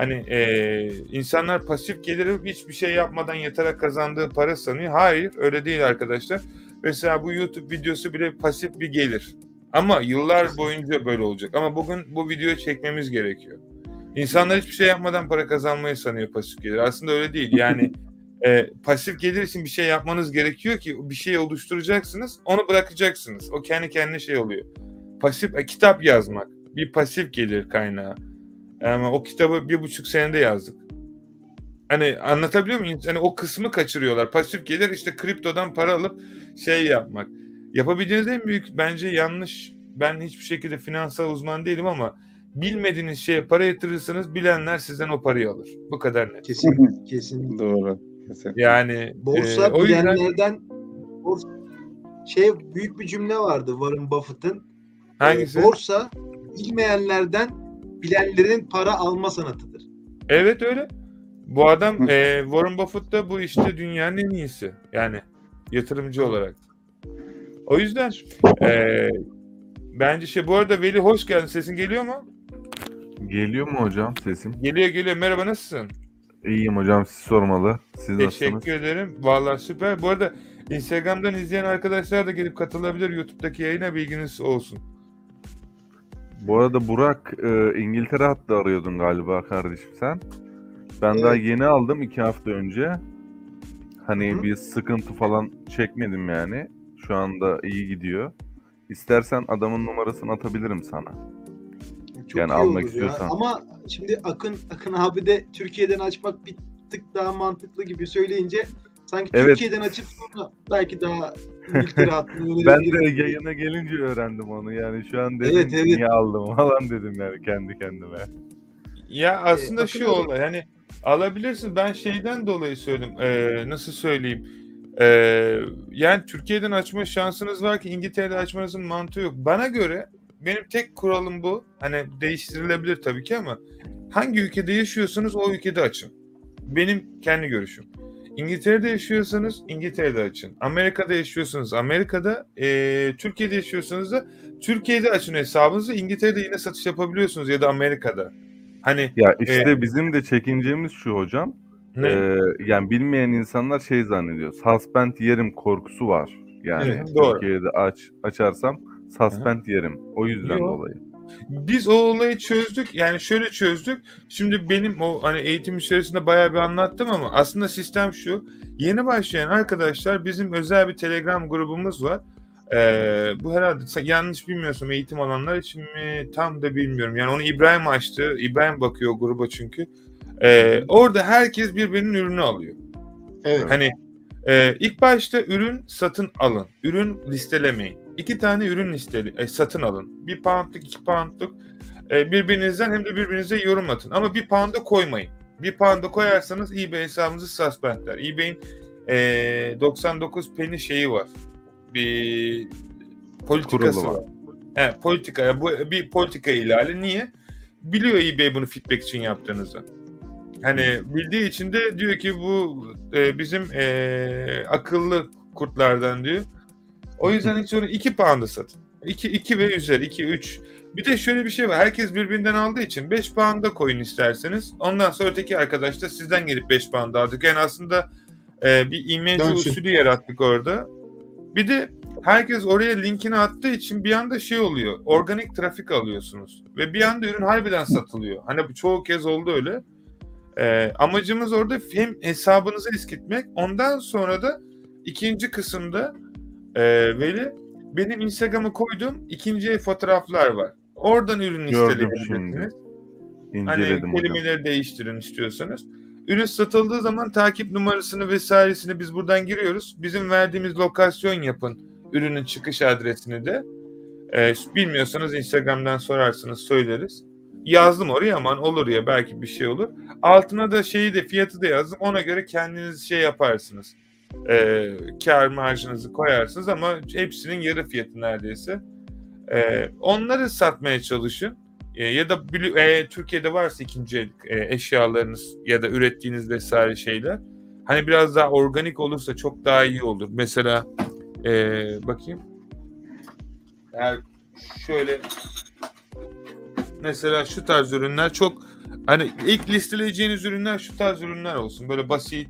hani e, insanlar pasif geliri hiçbir şey yapmadan yatarak kazandığı para sanıyor. Hayır öyle değil arkadaşlar. Mesela bu YouTube videosu bile pasif bir gelir. Ama yıllar boyunca böyle olacak. Ama bugün bu videoyu çekmemiz gerekiyor. İnsanlar hiçbir şey yapmadan para kazanmayı sanıyor pasif gelir. Aslında öyle değil. Yani e, pasif gelir için bir şey yapmanız gerekiyor ki bir şey oluşturacaksınız. Onu bırakacaksınız. O kendi kendine şey oluyor. Pasif e, kitap yazmak bir pasif gelir kaynağı. Ama o kitabı bir buçuk senede yazdık. Hani anlatabiliyor muyum? Hani o kısmı kaçırıyorlar. Pasif gelir işte kriptodan para alıp şey yapmak. Yapabileceğiniz en büyük bence yanlış. Ben hiçbir şekilde finansal uzman değilim ama bilmediğiniz şeye para yatırırsanız bilenler sizden o parayı alır. Bu kadar net. Kesin, kesin. Doğru. Kesin. Yani Borsa e, o yüzden bilenlerden borsa, şey büyük bir cümle vardı Warren Buffett'ın. hangisi? E, borsa bilmeyenlerden bilenlerin para alma sanatıdır. Evet öyle. Bu adam e, Warren Buffett da bu işte dünyanın en iyisi. Yani yatırımcı olarak. O yüzden e, bence şey bu arada Veli hoş geldin. Sesin geliyor mu? Geliyor mu hocam sesim? Geliyor geliyor. Merhaba nasılsın? İyiyim hocam siz sormalı. Siz nasılsınız? Teşekkür ederim. Vallahi süper. Bu arada Instagram'dan izleyen arkadaşlar da gelip katılabilir. YouTube'daki yayına bilginiz olsun. Bu arada Burak e, İngiltere hattı arıyordun galiba kardeşim sen. Ben daha Evet. yeni aldım iki hafta önce. Hani Hı. bir sıkıntı falan çekmedim yani. Şu anda iyi gidiyor. İstersen adamın numarasını atabilirim sana. Çok Yani iyi almak olur ya. istiyorsan. Ama şimdi Akın Akın abi de Türkiye'den açmak bir tık daha mantıklı gibi söyleyince sanki Evet. Türkiye'den açıp sonra belki daha İngiltere hattını Ben de yayına gelince öğrendim onu yani. Şu an dedim Evet, evet. niye aldım falan dedim yani kendi kendime. Ya aslında Akın şu olay hani alabilirsin. Ben şeyden dolayı söyledim. Ee, nasıl söyleyeyim? Ee, yani Türkiye'den açma şansınız var ki İngiltere'de açmanızın mantığı yok. Bana göre benim tek kuralım bu. Hani değiştirilebilir tabii ki ama hangi ülkede yaşıyorsanız o ülkede açın. Benim kendi görüşüm. İngiltere'de yaşıyorsanız İngiltere'de açın. Amerika'da yaşıyorsanız Amerika'da, ee, Türkiye'de yaşıyorsanız da Türkiye'de açın hesabınızı. İngiltere'de yine satış yapabiliyorsunuz ya da Amerika'da. Hani Ya işte bizim de çekincemiz şu hocam. ne? Ee, yani bilmeyen insanlar şey zannediyor. Suspend yerim korkusu var. Yani Evet, doğru. Türkiye'de aç açarsam suspend yerim. O yüzden Yo. dolayı. Biz o olayı çözdük. Yani şöyle çözdük. Şimdi benim o hani eğitim içerisinde bayağı bir anlattım ama aslında sistem şu. Yeni başlayan arkadaşlar bizim özel bir Telegram grubumuz var. Ee, bu herhalde yanlış bilmiyorsam eğitim alanlar için mi tam da bilmiyorum. Yani onu İbrahim açtı. İbrahim bakıyor gruba çünkü. Ee, orada herkes birbirinin ürünü alıyor. Evet. Hani e, ilk başta ürün satın alın. Ürün listelemeyin. İki tane ürün listeli, e, satın alın. Bir poundluk, iki poundluk e, birbirinizden hem de birbirinize yorum atın. Ama bir pound'a koymayın. Bir pound'a koyarsanız eBay hesabınızı suspendler. eBay'in e, 99 penny şeyi var. Bir politikası var. var. Evet, politika. Bu bir politika ihlali. Niye? Biliyor eBay bunu feedback için yaptığınızı. Hani bildiği için de diyor ki bu e, bizim e, akıllı kurtlardan diyor. O yüzden hiç onu 2 pound'a satın. 2 2 ve üzeri 2 3. Bir de şöyle bir şey var. Herkes birbirinden aldığı için 5 pound'a koyun isterseniz. Ondan sonra öteki arkadaş da sizden gelip 5 pound aldık. Yani aslında e, bir imece Dönsün. usulü yarattık orada. Bir de herkes oraya linkini attığı için bir anda şey oluyor. Organik trafik alıyorsunuz. Ve bir anda ürün harbiden satılıyor. Hani bu çoğu kez oldu öyle. Ee, amacımız orada hem hesabınızı eskitmek. Ondan sonra da ikinci kısımda e, Veli benim Instagram'a koyduğum ikinci fotoğraflar var. Oradan ürün Gördüm isteleyebilirsiniz. şimdi. Hani İnceledim hocam. kelimeleri değiştirin istiyorsanız. Ürün satıldığı zaman takip numarasını vesairesini biz buradan giriyoruz. Bizim verdiğimiz lokasyon yapın ürünün çıkış adresini de. Ee, bilmiyorsanız Instagram'dan sorarsınız söyleriz. Yazdım oraya aman olur ya belki bir şey olur. Altına da şeyi de fiyatı da yazdım. Ona göre kendiniz şey yaparsınız. Ee, kar marjınızı koyarsınız ama hepsinin yarı fiyatı neredeyse. Ee, onları satmaya çalışın. e, ya da e, Türkiye'de varsa ikinci el e, eşyalarınız ya da ürettiğiniz vesaire şeyler hani biraz daha organik olursa çok daha iyi olur. Mesela e, bakayım. Eğer şöyle mesela şu tarz ürünler çok hani ilk listeleyeceğiniz ürünler şu tarz ürünler olsun. Böyle basit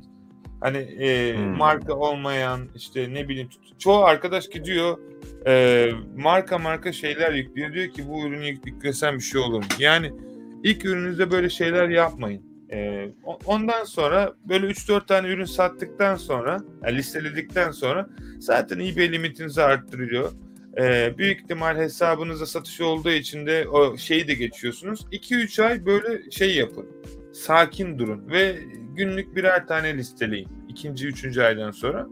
hani e, Hmm. marka olmayan işte ne bileyim çoğu arkadaş gidiyor e, marka marka şeyler yüklüyor. Diyor ki bu ürünü yük- yüklesem bir şey olur? Yani ilk ürününüzde böyle şeyler yapmayın. E, ondan sonra böyle 3-4 tane ürün sattıktan sonra yani listeledikten sonra zaten eBay limitinizi arttırıyor. E, büyük ihtimal hesabınıza satış olduğu için de o şeyi de geçiyorsunuz. 2-3 ay böyle şey yapın. Sakin durun ve günlük birer tane listeleyin. İkinci, üçüncü aydan sonra.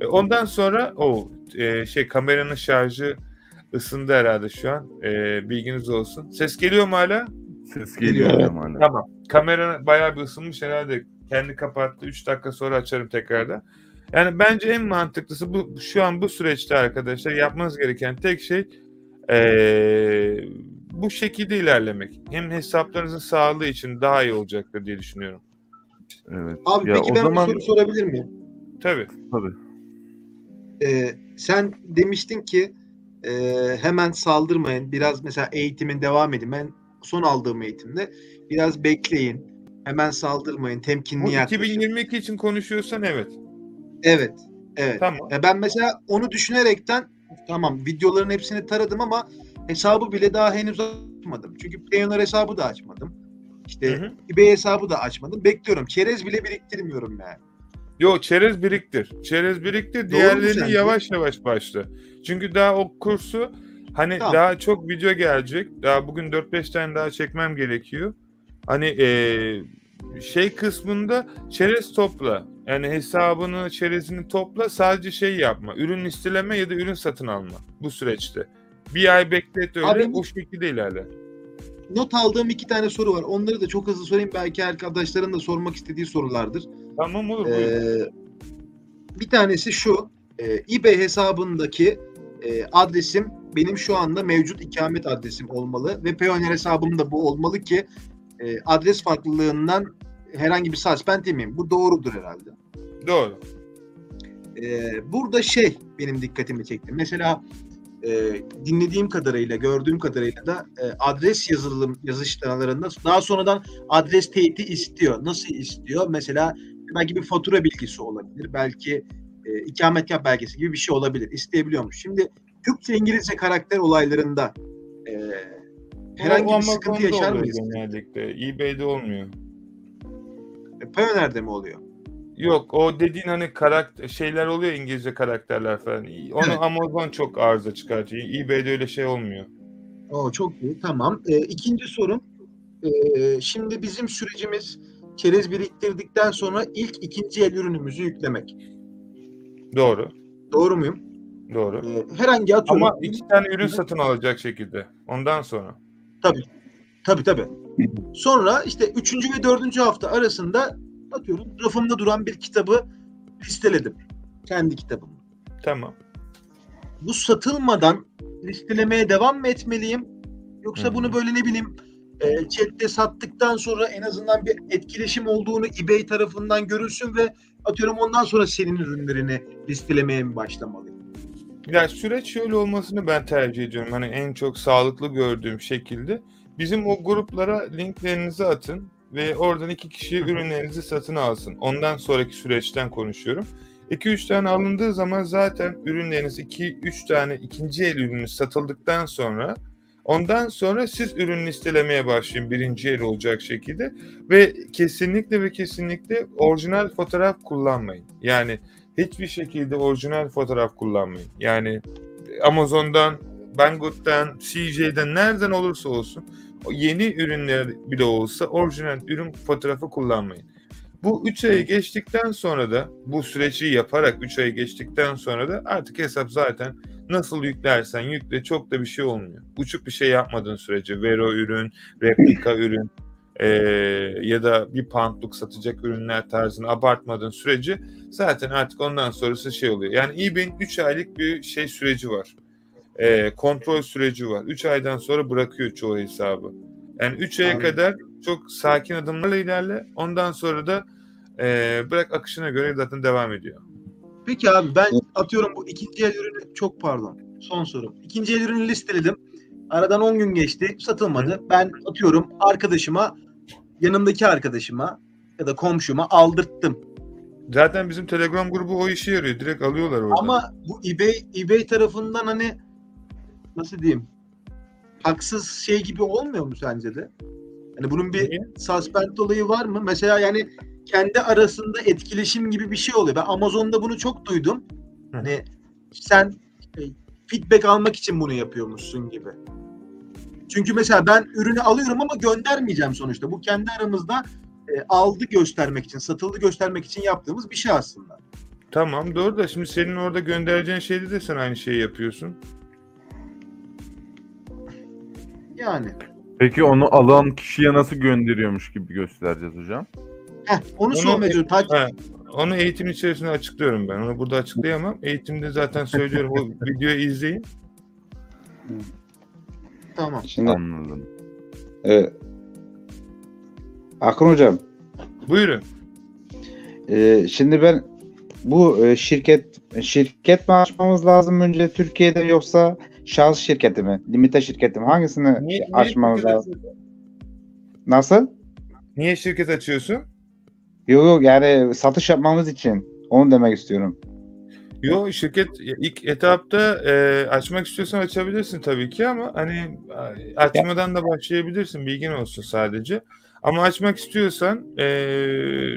E, Ondan sonra o e, şey kameranın şarjı ısındı herhalde şu an. E, bilginiz olsun. Ses geliyor mu hala? Ses geliyor Evet. hocam hala. Tamam. Kamera bayağı bir ısınmış herhalde. Kendi kapattı. 3 dakika sonra açarım tekrardan. Yani bence en mantıklısı bu şu an bu süreçte arkadaşlar yapmanız gereken tek şey eee, bu şekilde ilerlemek. Hem hesaplarınızın sağlığı için daha iyi olacaktır diye düşünüyorum. Evet. Abi ya peki o ben zaman bir soru sorabilir miyim? Tabii. tabii. Ee, sen demiştin ki e, hemen saldırmayın. Biraz mesela eğitimin devam edin. Ben son aldığım eğitimde biraz bekleyin. Hemen saldırmayın. Temkinli Bu yaklaşın. 2022 için konuşuyorsan evet. Evet. Evet. Tamam. Ya ben mesela onu düşünerekten tamam videoların hepsini taradım ama hesabı bile daha henüz açmadım. Çünkü Payoneer hesabı da açmadım. İşte eBay hesabı da açmadım. Bekliyorum. Çerez bile biriktirmiyorum yani. Yo çerez biriktir. Çerez biriktir. Diğerlerini yavaş yavaş başla. Çünkü daha o kursu hani Tamam. daha çok video gelecek. Daha bugün 4-5 tane daha çekmem gerekiyor. Hani eee, şey kısmında çerez topla. Yani hesabını, çerezini topla. Sadece şey yapma. Ürün listeleme ya da ürün satın alma bu süreçte. Bir ay beklet öyle. Abi- o şekilde ilerle. Not aldığım iki tane soru var. Onları da çok hızlı sorayım. Belki arkadaşların da sormak istediği sorulardır. Tamam olur. Ee, bir tanesi şu. E, eBay hesabındaki e, adresim benim şu anda mevcut ikamet adresim olmalı ve Payoneer hesabım da bu olmalı ki e, adres farklılığından herhangi bir suspend yemeyeyim. Bu doğrudur herhalde. Doğru. Ee, burada şey benim dikkatimi çekti. Mesela e, dinlediğim kadarıyla, gördüğüm kadarıyla da e, adres yazılım yazışlarında daha sonradan adres teyiti istiyor. Nasıl istiyor? Mesela belki bir fatura bilgisi olabilir. Belki e, ikametgah belgesi gibi bir şey olabilir. İsteyebiliyormuş. Şimdi Türkçe İngilizce karakter olaylarında e, herhangi bir sıkıntı yaşar mıyız? genellikle. eBay'de olmuyor. E, Payoneer'de mi oluyor? Yok o dediğin hani karakter şeyler oluyor İngilizce karakterler falan. Onu Evet. Amazon çok arıza çıkartıyor. eBay'de öyle şey olmuyor. Oo, çok iyi. Tamam. Ee, ikinci sorum. Ee, şimdi bizim sürecimiz çerez biriktirdikten sonra ilk ikinci el ürünümüzü yüklemek. Doğru. Doğru muyum? Doğru. Ee, herhangi atıyorum. Ama iki tane ürün satın alacak şekilde. Ondan sonra. Tabii tabii. Sonra işte üçüncü ve dördüncü hafta arasında atıyorum rafımda duran bir kitabı listeledim. Kendi kitabımı. Tamam. Bu satılmadan listelemeye devam mı etmeliyim? Yoksa bunu böyle ne bileyim e, chatte sattıktan sonra en azından bir etkileşim olduğunu eBay tarafından görülsün ve atıyorum ondan sonra senin ürünlerini listelemeye mi başlamalıyım? Ya süreç şöyle olmasını ben tercih ediyorum. Hani en çok sağlıklı gördüğüm şekilde. Bizim o gruplara linklerinizi atın ve oradan iki kişi ürünlerinizi satın alsın. Ondan sonraki süreçten konuşuyorum. 2-3 tane alındığı zaman zaten ürünleriniz 2-3 tane ikinci el ürünü satıldıktan sonra ondan sonra siz ürün listelemeye başlayın birinci el olacak şekilde ve kesinlikle ve kesinlikle orijinal fotoğraf kullanmayın. Yani hiçbir şekilde orijinal fotoğraf kullanmayın. Yani Amazon'dan, Banggood'dan, CJ'den nereden olursa olsun yeni ürünler bile olsa orijinal ürün fotoğrafı kullanmayın. Bu 3 ayı geçtikten sonra da bu süreci yaparak 3 ayı geçtikten sonra da artık hesap zaten nasıl yüklersen yükle çok da bir şey olmuyor. Uçuk bir şey yapmadığın sürece vero ürün, replika ürün eee, ya da bir pantluk satacak ürünler tarzını abartmadığın sürece zaten artık ondan sonrası şey oluyor. Yani eBay'in 3 aylık bir şey süreci var. E, kontrol süreci var. 3 aydan sonra bırakıyor çoğu hesabı. Yani 3 aya kadar çok sakin adımlarla ilerle. Ondan sonra da e, bırak akışına göre zaten devam ediyor. Peki abi ben atıyorum bu ikinci el ürünü çok pardon. Son sorum. İkinci el ürünü listeledim. Aradan 10 gün geçti. Satılmadı. Ben atıyorum arkadaşıma yanımdaki arkadaşıma ya da komşuma aldırttım. Zaten bizim Telegram grubu o işe yarıyor. Direkt alıyorlar orada. Ama bu eBay eBay tarafından hani nasıl diyeyim? Haksız şey gibi olmuyor mu sence de? Hani bunun bir Niye? suspend olayı var mı? Mesela yani kendi arasında etkileşim gibi bir şey oluyor. Ben Amazon'da bunu çok duydum. Hani sen e, feedback almak için bunu yapıyormuşsun gibi. Çünkü mesela ben ürünü alıyorum ama göndermeyeceğim sonuçta. Bu kendi aramızda e, aldı göstermek için, satıldı göstermek için yaptığımız bir şey aslında. Tamam doğru da şimdi senin orada göndereceğin şeyde de sen aynı şeyi yapıyorsun. Yani. Peki onu alan kişiye nasıl gönderiyormuş gibi göstereceğiz hocam? Heh, onu Onu- çalışıyorum. Ha, onu eğitim içerisinde açıklıyorum ben. Onu burada açıklayamam. Eğitimde zaten söylüyorum. o videoyu izleyin. Tamam. Şimdi Anladım. e, Akın hocam Buyurun. e, şimdi ben bu e, şirket şirket mi açmamız lazım önce Türkiye'de yoksa şahıs şirketi mi? Limite şirketi mi? Hangisini Niye, açmamız lazım? Nasıl? Niye şirket açıyorsun? Yok yok yani satış yapmamız için. Onu demek istiyorum. Yo şirket ilk etapta e, açmak istiyorsan açabilirsin tabii ki ama hani açmadan da başlayabilirsin bilgin olsun sadece. Ama açmak istiyorsan e,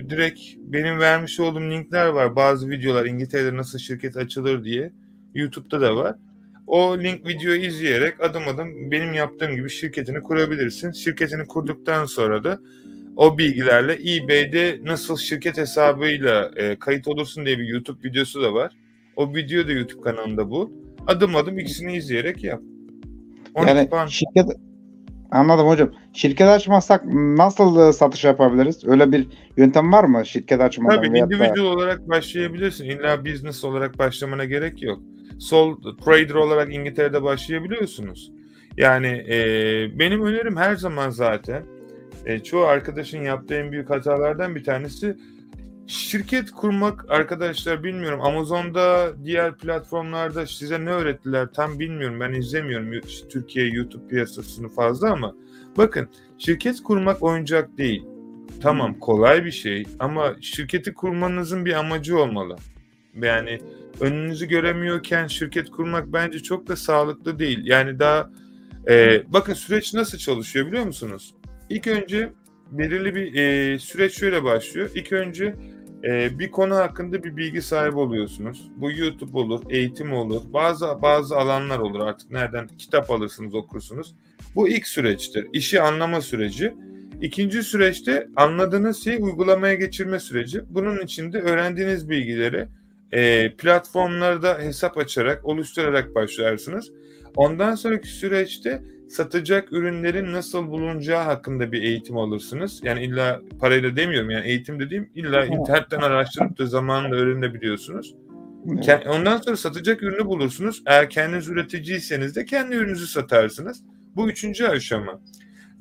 direkt benim vermiş olduğum linkler var. Bazı videolar İngiltere'de nasıl şirket açılır diye YouTube'da da var. O link videoyu izleyerek adım adım benim yaptığım gibi şirketini kurabilirsin. Şirketini kurduktan sonra da o bilgilerle eBay'de nasıl şirket hesabıyla e, kayıt olursun diye bir YouTube videosu da var. O video da YouTube kanalında bul. Adım adım ikisini izleyerek yap. 12 Yani puan. şirket anladım hocam. Şirket açmazsak nasıl e, satış yapabiliriz? Öyle bir yöntem var mı? Şirket açmadan Tabii veyahut da- individual olarak başlayabilirsin. İlla business olarak başlamana gerek yok. Sol trader olarak İngiltere'de başlayabiliyorsunuz. Yani e, benim önerim her zaman zaten e, çoğu arkadaşın yaptığı en büyük hatalardan bir tanesi şirket kurmak arkadaşlar bilmiyorum Amazon'da diğer platformlarda size ne öğrettiler tam bilmiyorum ben izlemiyorum Türkiye YouTube piyasasını fazla ama bakın şirket kurmak oyuncak değil. Tamam kolay bir şey ama şirketi kurmanızın bir amacı olmalı. Yani önünüzü göremiyorken şirket kurmak bence çok da sağlıklı değil. Yani daha e, bakın süreç nasıl çalışıyor biliyor musunuz? İlk önce belirli bir e, süreç şöyle başlıyor. İlk önce e, bir konu hakkında bir bilgi sahibi oluyorsunuz. Bu YouTube olur, eğitim olur, bazı bazı alanlar olur artık nereden kitap alırsınız okursunuz. Bu ilk süreçtir. İşi anlama süreci. İkinci süreçte anladığınız şeyi uygulamaya geçirme süreci. Bunun için de öğrendiğiniz bilgileri e, platformlarda hesap açarak, oluşturarak başlarsınız. Ondan sonraki süreçte satacak ürünlerin nasıl bulunacağı hakkında bir eğitim alırsınız. Yani illa parayla demiyorum yani eğitim dediğim illa internetten araştırıp da zamanla öğrenebiliyorsunuz. Ondan sonra satacak ürünü bulursunuz. Eğer kendiniz üreticiyseniz de kendi ürününüzü satarsınız. Bu üçüncü aşama.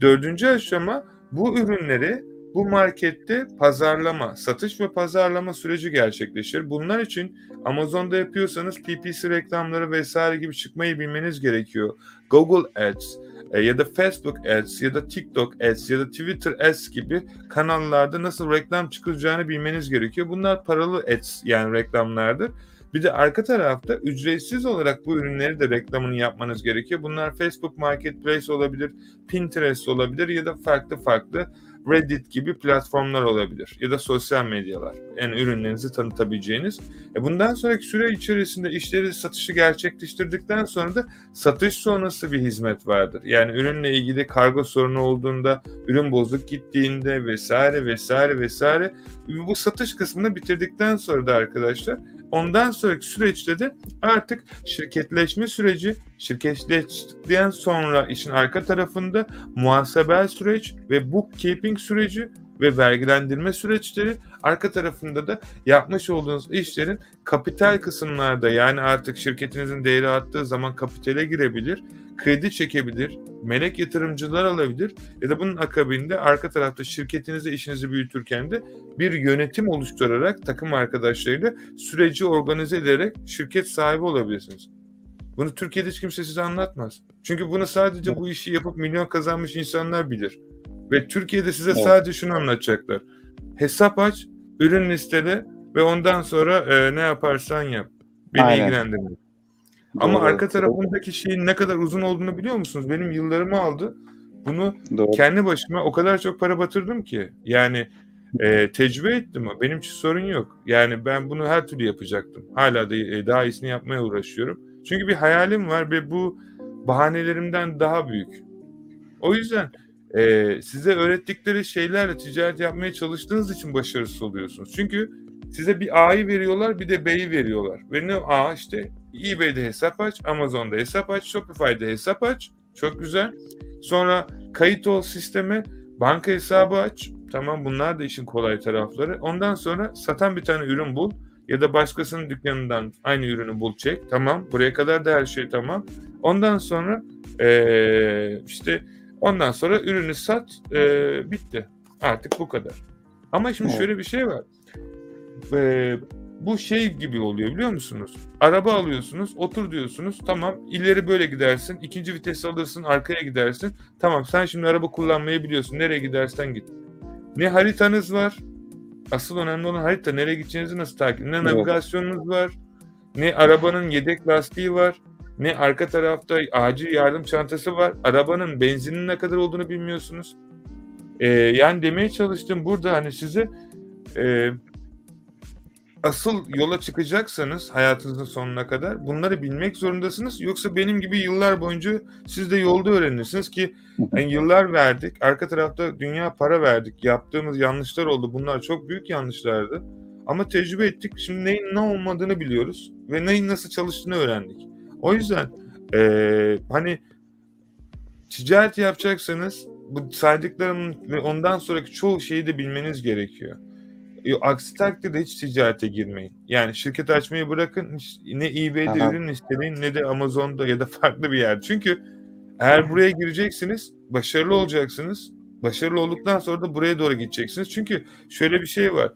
Dördüncü aşama bu ürünleri bu markette pazarlama, satış ve pazarlama süreci gerçekleşir. Bunlar için Amazon'da yapıyorsanız PPC reklamları vesaire gibi çıkmayı bilmeniz gerekiyor. Google Ads e, ya da Facebook Ads ya da TikTok Ads ya da Twitter Ads gibi kanallarda nasıl reklam çıkacağını bilmeniz gerekiyor. Bunlar paralı ads yani reklamlardır. Bir de arka tarafta ücretsiz olarak bu ürünleri de reklamını yapmanız gerekiyor. Bunlar Facebook Marketplace olabilir, Pinterest olabilir ya da farklı farklı Reddit gibi platformlar olabilir ya da sosyal medyalar. Yani ürünlerinizi tanıtabileceğiniz. E bundan sonraki süre içerisinde işleri satışı gerçekleştirdikten sonra da satış sonrası bir hizmet vardır. Yani ürünle ilgili kargo sorunu olduğunda, ürün bozuk gittiğinde vesaire vesaire vesaire bu satış kısmını bitirdikten sonra da arkadaşlar ondan sonraki süreçte de artık şirketleşme süreci şirketleştikten sonra işin arka tarafında muhasebel süreç ve bookkeeping süreci ve vergilendirme süreçleri. Arka tarafında da yapmış olduğunuz işlerin kapital kısımlarda yani artık şirketinizin değeri arttığı zaman kapitale girebilir, kredi çekebilir, melek yatırımcılar alabilir ya da bunun akabinde arka tarafta şirketinizi işinizi büyütürken de bir yönetim oluşturarak takım arkadaşlarıyla süreci organize ederek şirket sahibi olabilirsiniz. Bunu Türkiye'de hiç kimse size anlatmaz. Çünkü bunu sadece bu işi yapıp milyon kazanmış insanlar bilir. Ve Türkiye'de size Evet. sadece şunu anlatacaklar. Hesap aç, ürün listele ve ondan sonra e, ne yaparsan yap. Beni Aynen. ilgilendirmiyor. Ama Doğru. arka tarafındaki şeyin ne kadar uzun olduğunu biliyor musunuz? Benim yıllarımı aldı. Bunu Doğru. kendi başıma o kadar çok para batırdım ki. Yani e, tecrübe ettim o. Benim için sorun yok. Yani ben bunu her türlü yapacaktım. Hala da e, daha iyisini yapmaya uğraşıyorum. Çünkü bir hayalim var ve bu bahanelerimden daha büyük. O yüzden e, size öğrettikleri şeylerle ticaret yapmaya çalıştığınız için başarısız oluyorsunuz. Çünkü size bir A'yı veriyorlar bir de B'yi veriyorlar. Ve ne A işte eBay'de hesap aç, Amazon'da hesap aç, Shopify'de hesap aç. Çok güzel. Sonra kayıt ol sisteme, banka hesabı aç. Tamam bunlar da işin kolay tarafları. Ondan sonra satan bir tane ürün bul ya da başkasının dükkanından aynı ürünü bul çek. Tamam buraya kadar da her şey tamam. Ondan sonra eee, işte ondan sonra ürünü sat eee, bitti. Artık bu kadar. Ama şimdi şöyle bir şey var. Eee, bu şey gibi oluyor biliyor musunuz? Araba alıyorsunuz, otur diyorsunuz. Tamam, ileri böyle gidersin. ikinci vites alırsın, arkaya gidersin. Tamam, sen şimdi araba kullanmayı biliyorsun. Nereye gidersen git. Ne haritanız var. Asıl önemli olan harita. Nereye gideceğinizi nasıl takip. Ne navigasyonunuz var. Ne arabanın yedek lastiği var. Ne arka tarafta acil yardım çantası var. Arabanın benzinin ne kadar olduğunu bilmiyorsunuz. Ee, yani demeye çalıştım burada hani size e, asıl yola çıkacaksanız hayatınızın sonuna kadar bunları bilmek zorundasınız. Yoksa benim gibi yıllar boyunca siz de yolda öğrenirsiniz ki yani yıllar verdik. Arka tarafta dünya para verdik. Yaptığımız yanlışlar oldu. Bunlar çok büyük yanlışlardı. Ama tecrübe ettik. Şimdi neyin ne olmadığını biliyoruz. Ve neyin nasıl çalıştığını öğrendik. O yüzden eee, hani ticaret yapacaksanız bu saydıklarımın ve ondan sonraki çoğu şeyi de bilmeniz gerekiyor. E, Aksi takdirde hiç ticarete girmeyin. Yani şirket açmayı bırakın. hiç- Ne eBay'de Aha. ürün istemeyin ne de Amazon'da ya da farklı bir yer. Çünkü eğer buraya gireceksiniz, başarılı olacaksınız. Başarılı olduktan sonra da buraya doğru gideceksiniz. Çünkü şöyle bir şey var.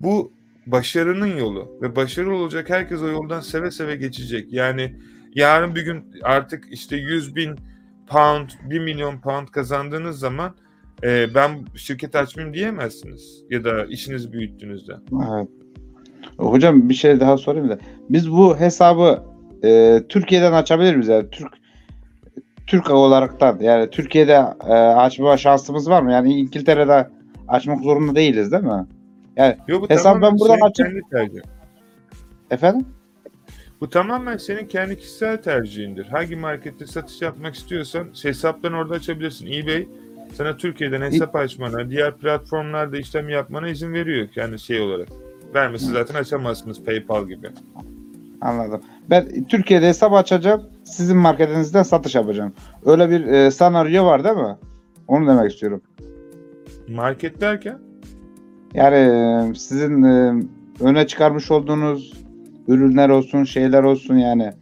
Bu başarının yolu ve başarılı olacak herkes o yoldan seve seve geçecek. Yani yarın bir gün artık işte 100 bin pound, 1 milyon pound kazandığınız zaman e, ben şirket açmayayım diyemezsiniz. Ya da işinizi büyüttüğünüzde. Evet. Hocam bir şey daha sorayım da. Biz bu hesabı e, Türkiye'den açabilir miyiz? Yani Türk Türk olaraktan yani Türkiye'de e, açma şansımız var mı? Yani İngiltere'de açmak zorunda değiliz değil mi? Yo, bu Hesap ben buradan senin açıp-. Efendim? Bu tamamen senin kendi kişisel tercihindir. Hangi markette satış yapmak istiyorsan hesaplarını orada açabilirsin. eBay sana Türkiye'den hesap açmana, diğer platformlarda işlem yapmana izin veriyor yani şey olarak. Vermesi zaten açamazsınız PayPal gibi. Anladım. Ben Türkiye'de hesap açacağım. Sizin marketinizden satış yapacağım. Öyle bir e, senaryo var değil mi? Onu demek istiyorum. Market derken Yani e, sizin e, öne çıkarmış olduğunuz ürünler olsun, şeyler olsun yani.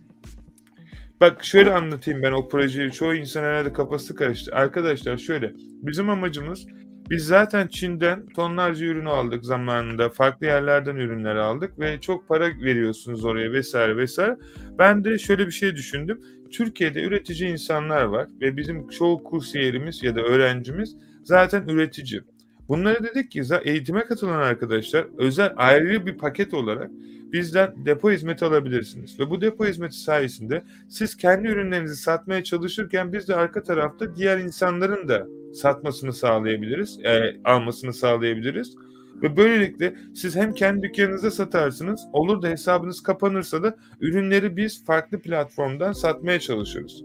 Bak şöyle anlatayım ben o projeyi. Çoğu insan herhalde kafası karıştı. Arkadaşlar şöyle. Bizim amacımız biz zaten Çin'den tonlarca ürünü aldık zamanında. Farklı yerlerden ürünler aldık ve çok para veriyorsunuz oraya vesaire vesaire. Ben de şöyle bir şey düşündüm. Türkiye'de üretici insanlar var ve bizim çoğu kursiyerimiz ya da öğrencimiz zaten üretici. Bunlara dedik ki eğitime katılan arkadaşlar özel ayrı bir paket olarak bizden depo hizmeti alabilirsiniz. Ve bu depo hizmeti sayesinde siz kendi ürünlerinizi satmaya çalışırken biz de arka tarafta diğer insanların da satmasını sağlayabiliriz, e, almasını sağlayabiliriz. Ve böylelikle siz hem kendi dükkanınızda satarsınız, olur da hesabınız kapanırsa da ürünleri biz farklı platformdan satmaya çalışırız.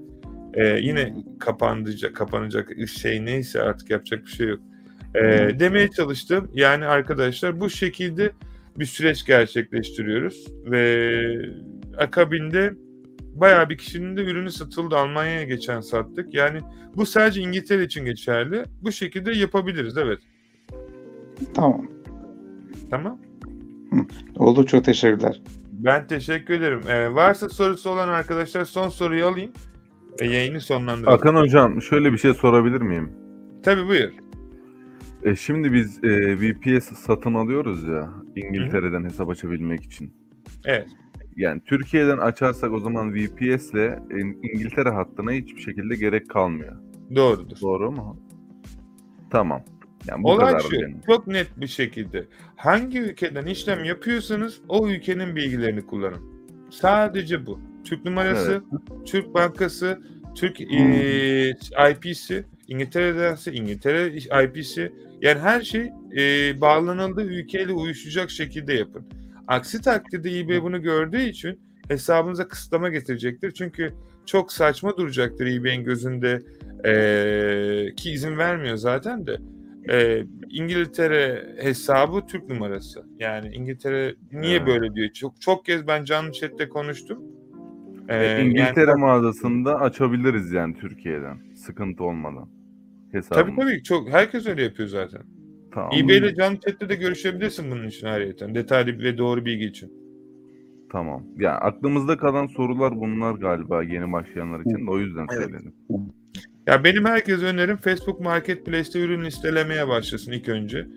E, yine kapanacak, kapanacak şey neyse artık yapacak bir şey yok. E, demeye çalıştım. Yani arkadaşlar bu şekilde bir süreç gerçekleştiriyoruz ve akabinde bayağı bir kişinin de ürünü satıldı. Almanya'ya geçen sattık. Yani bu sadece İngiltere için geçerli. Bu şekilde yapabiliriz evet. Tamam. Tamam. Oldu çok teşekkürler. Ben teşekkür ederim. Ee, varsa sorusu olan arkadaşlar son soruyu alayım. ve yayını sonlandıralım. Hakan hocam şöyle bir şey sorabilir miyim? Tabii buyur. E, şimdi biz e, VPS satın alıyoruz ya İngiltere'den hesap açabilmek için. Evet. Yani Türkiye'den açarsak o zaman VPS ile e, İngiltere hattına hiçbir şekilde gerek kalmıyor. Doğrudur. Doğru mu? Tamam. Yani bu Olay kadar şu, benim. çok net bir şekilde hangi ülkeden işlem yapıyorsanız o ülkenin bilgilerini kullanın. Sadece bu. Türk numarası, Türk Bankası, Türk eee, IP'si, İngiltere'dense İngiltere IP'si. Yani her şey eee, bağlanıldığı ülkeyle uyuşacak şekilde yapın. Aksi takdirde eBay bunu gördüğü için hesabınıza kısıtlama getirecektir. Çünkü çok saçma duracaktır eBay'in gözünde eee, ki izin vermiyor zaten de. Ee, İngiltere hesabı Türk numarası. Yani İngiltere niye Ha. böyle diyor? Çok çok kez ben canlı chatte konuştum. Ee, E, İngiltere yani- mağazasında açabiliriz yani Türkiye'den. Sıkıntı olmadan. Tabii Hesabımız. tabii çok herkes öyle yapıyor zaten. Tamam. eBay ile canlı chatte de görüşebilirsin bunun için ayrıyeten. Detaylı ve doğru bilgi için. Tamam. Ya aklımızda kalan sorular bunlar galiba yeni başlayanlar için de o yüzden Evet. söyledim. Ya benim herkese önerim Facebook Marketplace'te ürün listelemeye başlasın ilk önce.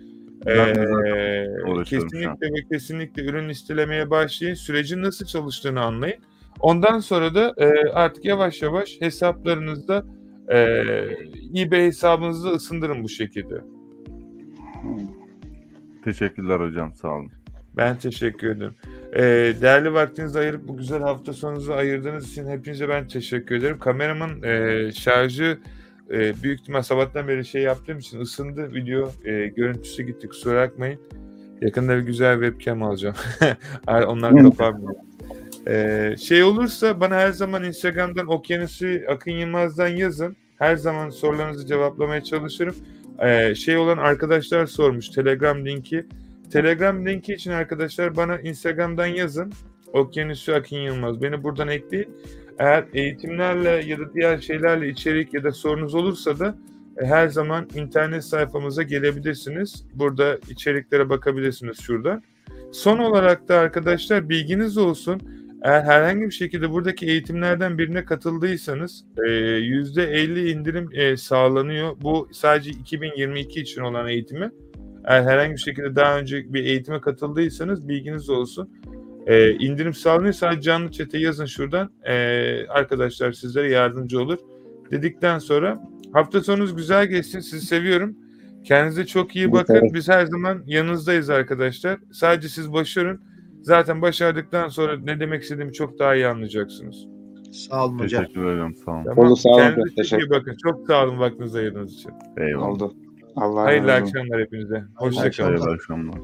Ben Ee, kesinlikle ve kesinlikle ürün listelemeye başlayın. Sürecin nasıl çalıştığını anlayın. Ondan sonra da e, artık yavaş yavaş hesaplarınızda e, eBay hesabınızı ısındırın bu şekilde. Teşekkürler hocam sağ olun. Ben teşekkür ederim. E, değerli vaktinizi ayırıp bu güzel hafta sonunuzu ayırdığınız için hepinize ben teşekkür ederim. Kameramın e, şarjı e, büyük ihtimal sabahtan beri şey yaptığım için ısındı video. E, görüntüsü gitti kusura bakmayın. Yakında bir güzel webcam alacağım. Onlar kapamıyor. Ee, şey olursa bana her zaman Instagram'dan Okyanusu Akın Yılmaz'dan yazın. Her zaman sorularınızı cevaplamaya çalışırım. Ee, şey olan arkadaşlar sormuş Telegram linki. Telegram linki için arkadaşlar bana Instagram'dan yazın. Okyanusu Akın Yılmaz. Beni buradan ekleyin. Eğer eğitimlerle ya da diğer şeylerle içerik ya da sorunuz olursa da e, her zaman internet sayfamıza gelebilirsiniz. Burada içeriklere bakabilirsiniz şuradan. Son olarak da arkadaşlar bilginiz olsun. Eğer herhangi bir şekilde buradaki eğitimlerden birine katıldıysanız e, %50 indirim e, sağlanıyor. Bu sadece 2022 için olan eğitimi. Eğer herhangi bir şekilde daha önce bir eğitime katıldıysanız bilginiz olsun. E, indirim sağlanıyor. Sadece canlı chat'e yazın şuradan. E, arkadaşlar sizlere yardımcı olur. Dedikten sonra hafta sonunuz güzel geçsin. Sizi seviyorum. Kendinize çok iyi bakın. Biz her zaman yanınızdayız arkadaşlar. Sadece siz başarın. Zaten başardıktan sonra ne demek istediğimi çok daha iyi anlayacaksınız. Sağ olun hocam. Teşekkür ederim sağ olun. Tamam. Oldu, sağ olun. Kendinize Teşekkür- iyi bakın. Çok sağ olun vaktinizi ayırdığınız için. Eyvallah. Oldu. Allah Hayırlı razı olsun. akşamlar hepinize. Hoşçakalın. Hayırlı akşamlar.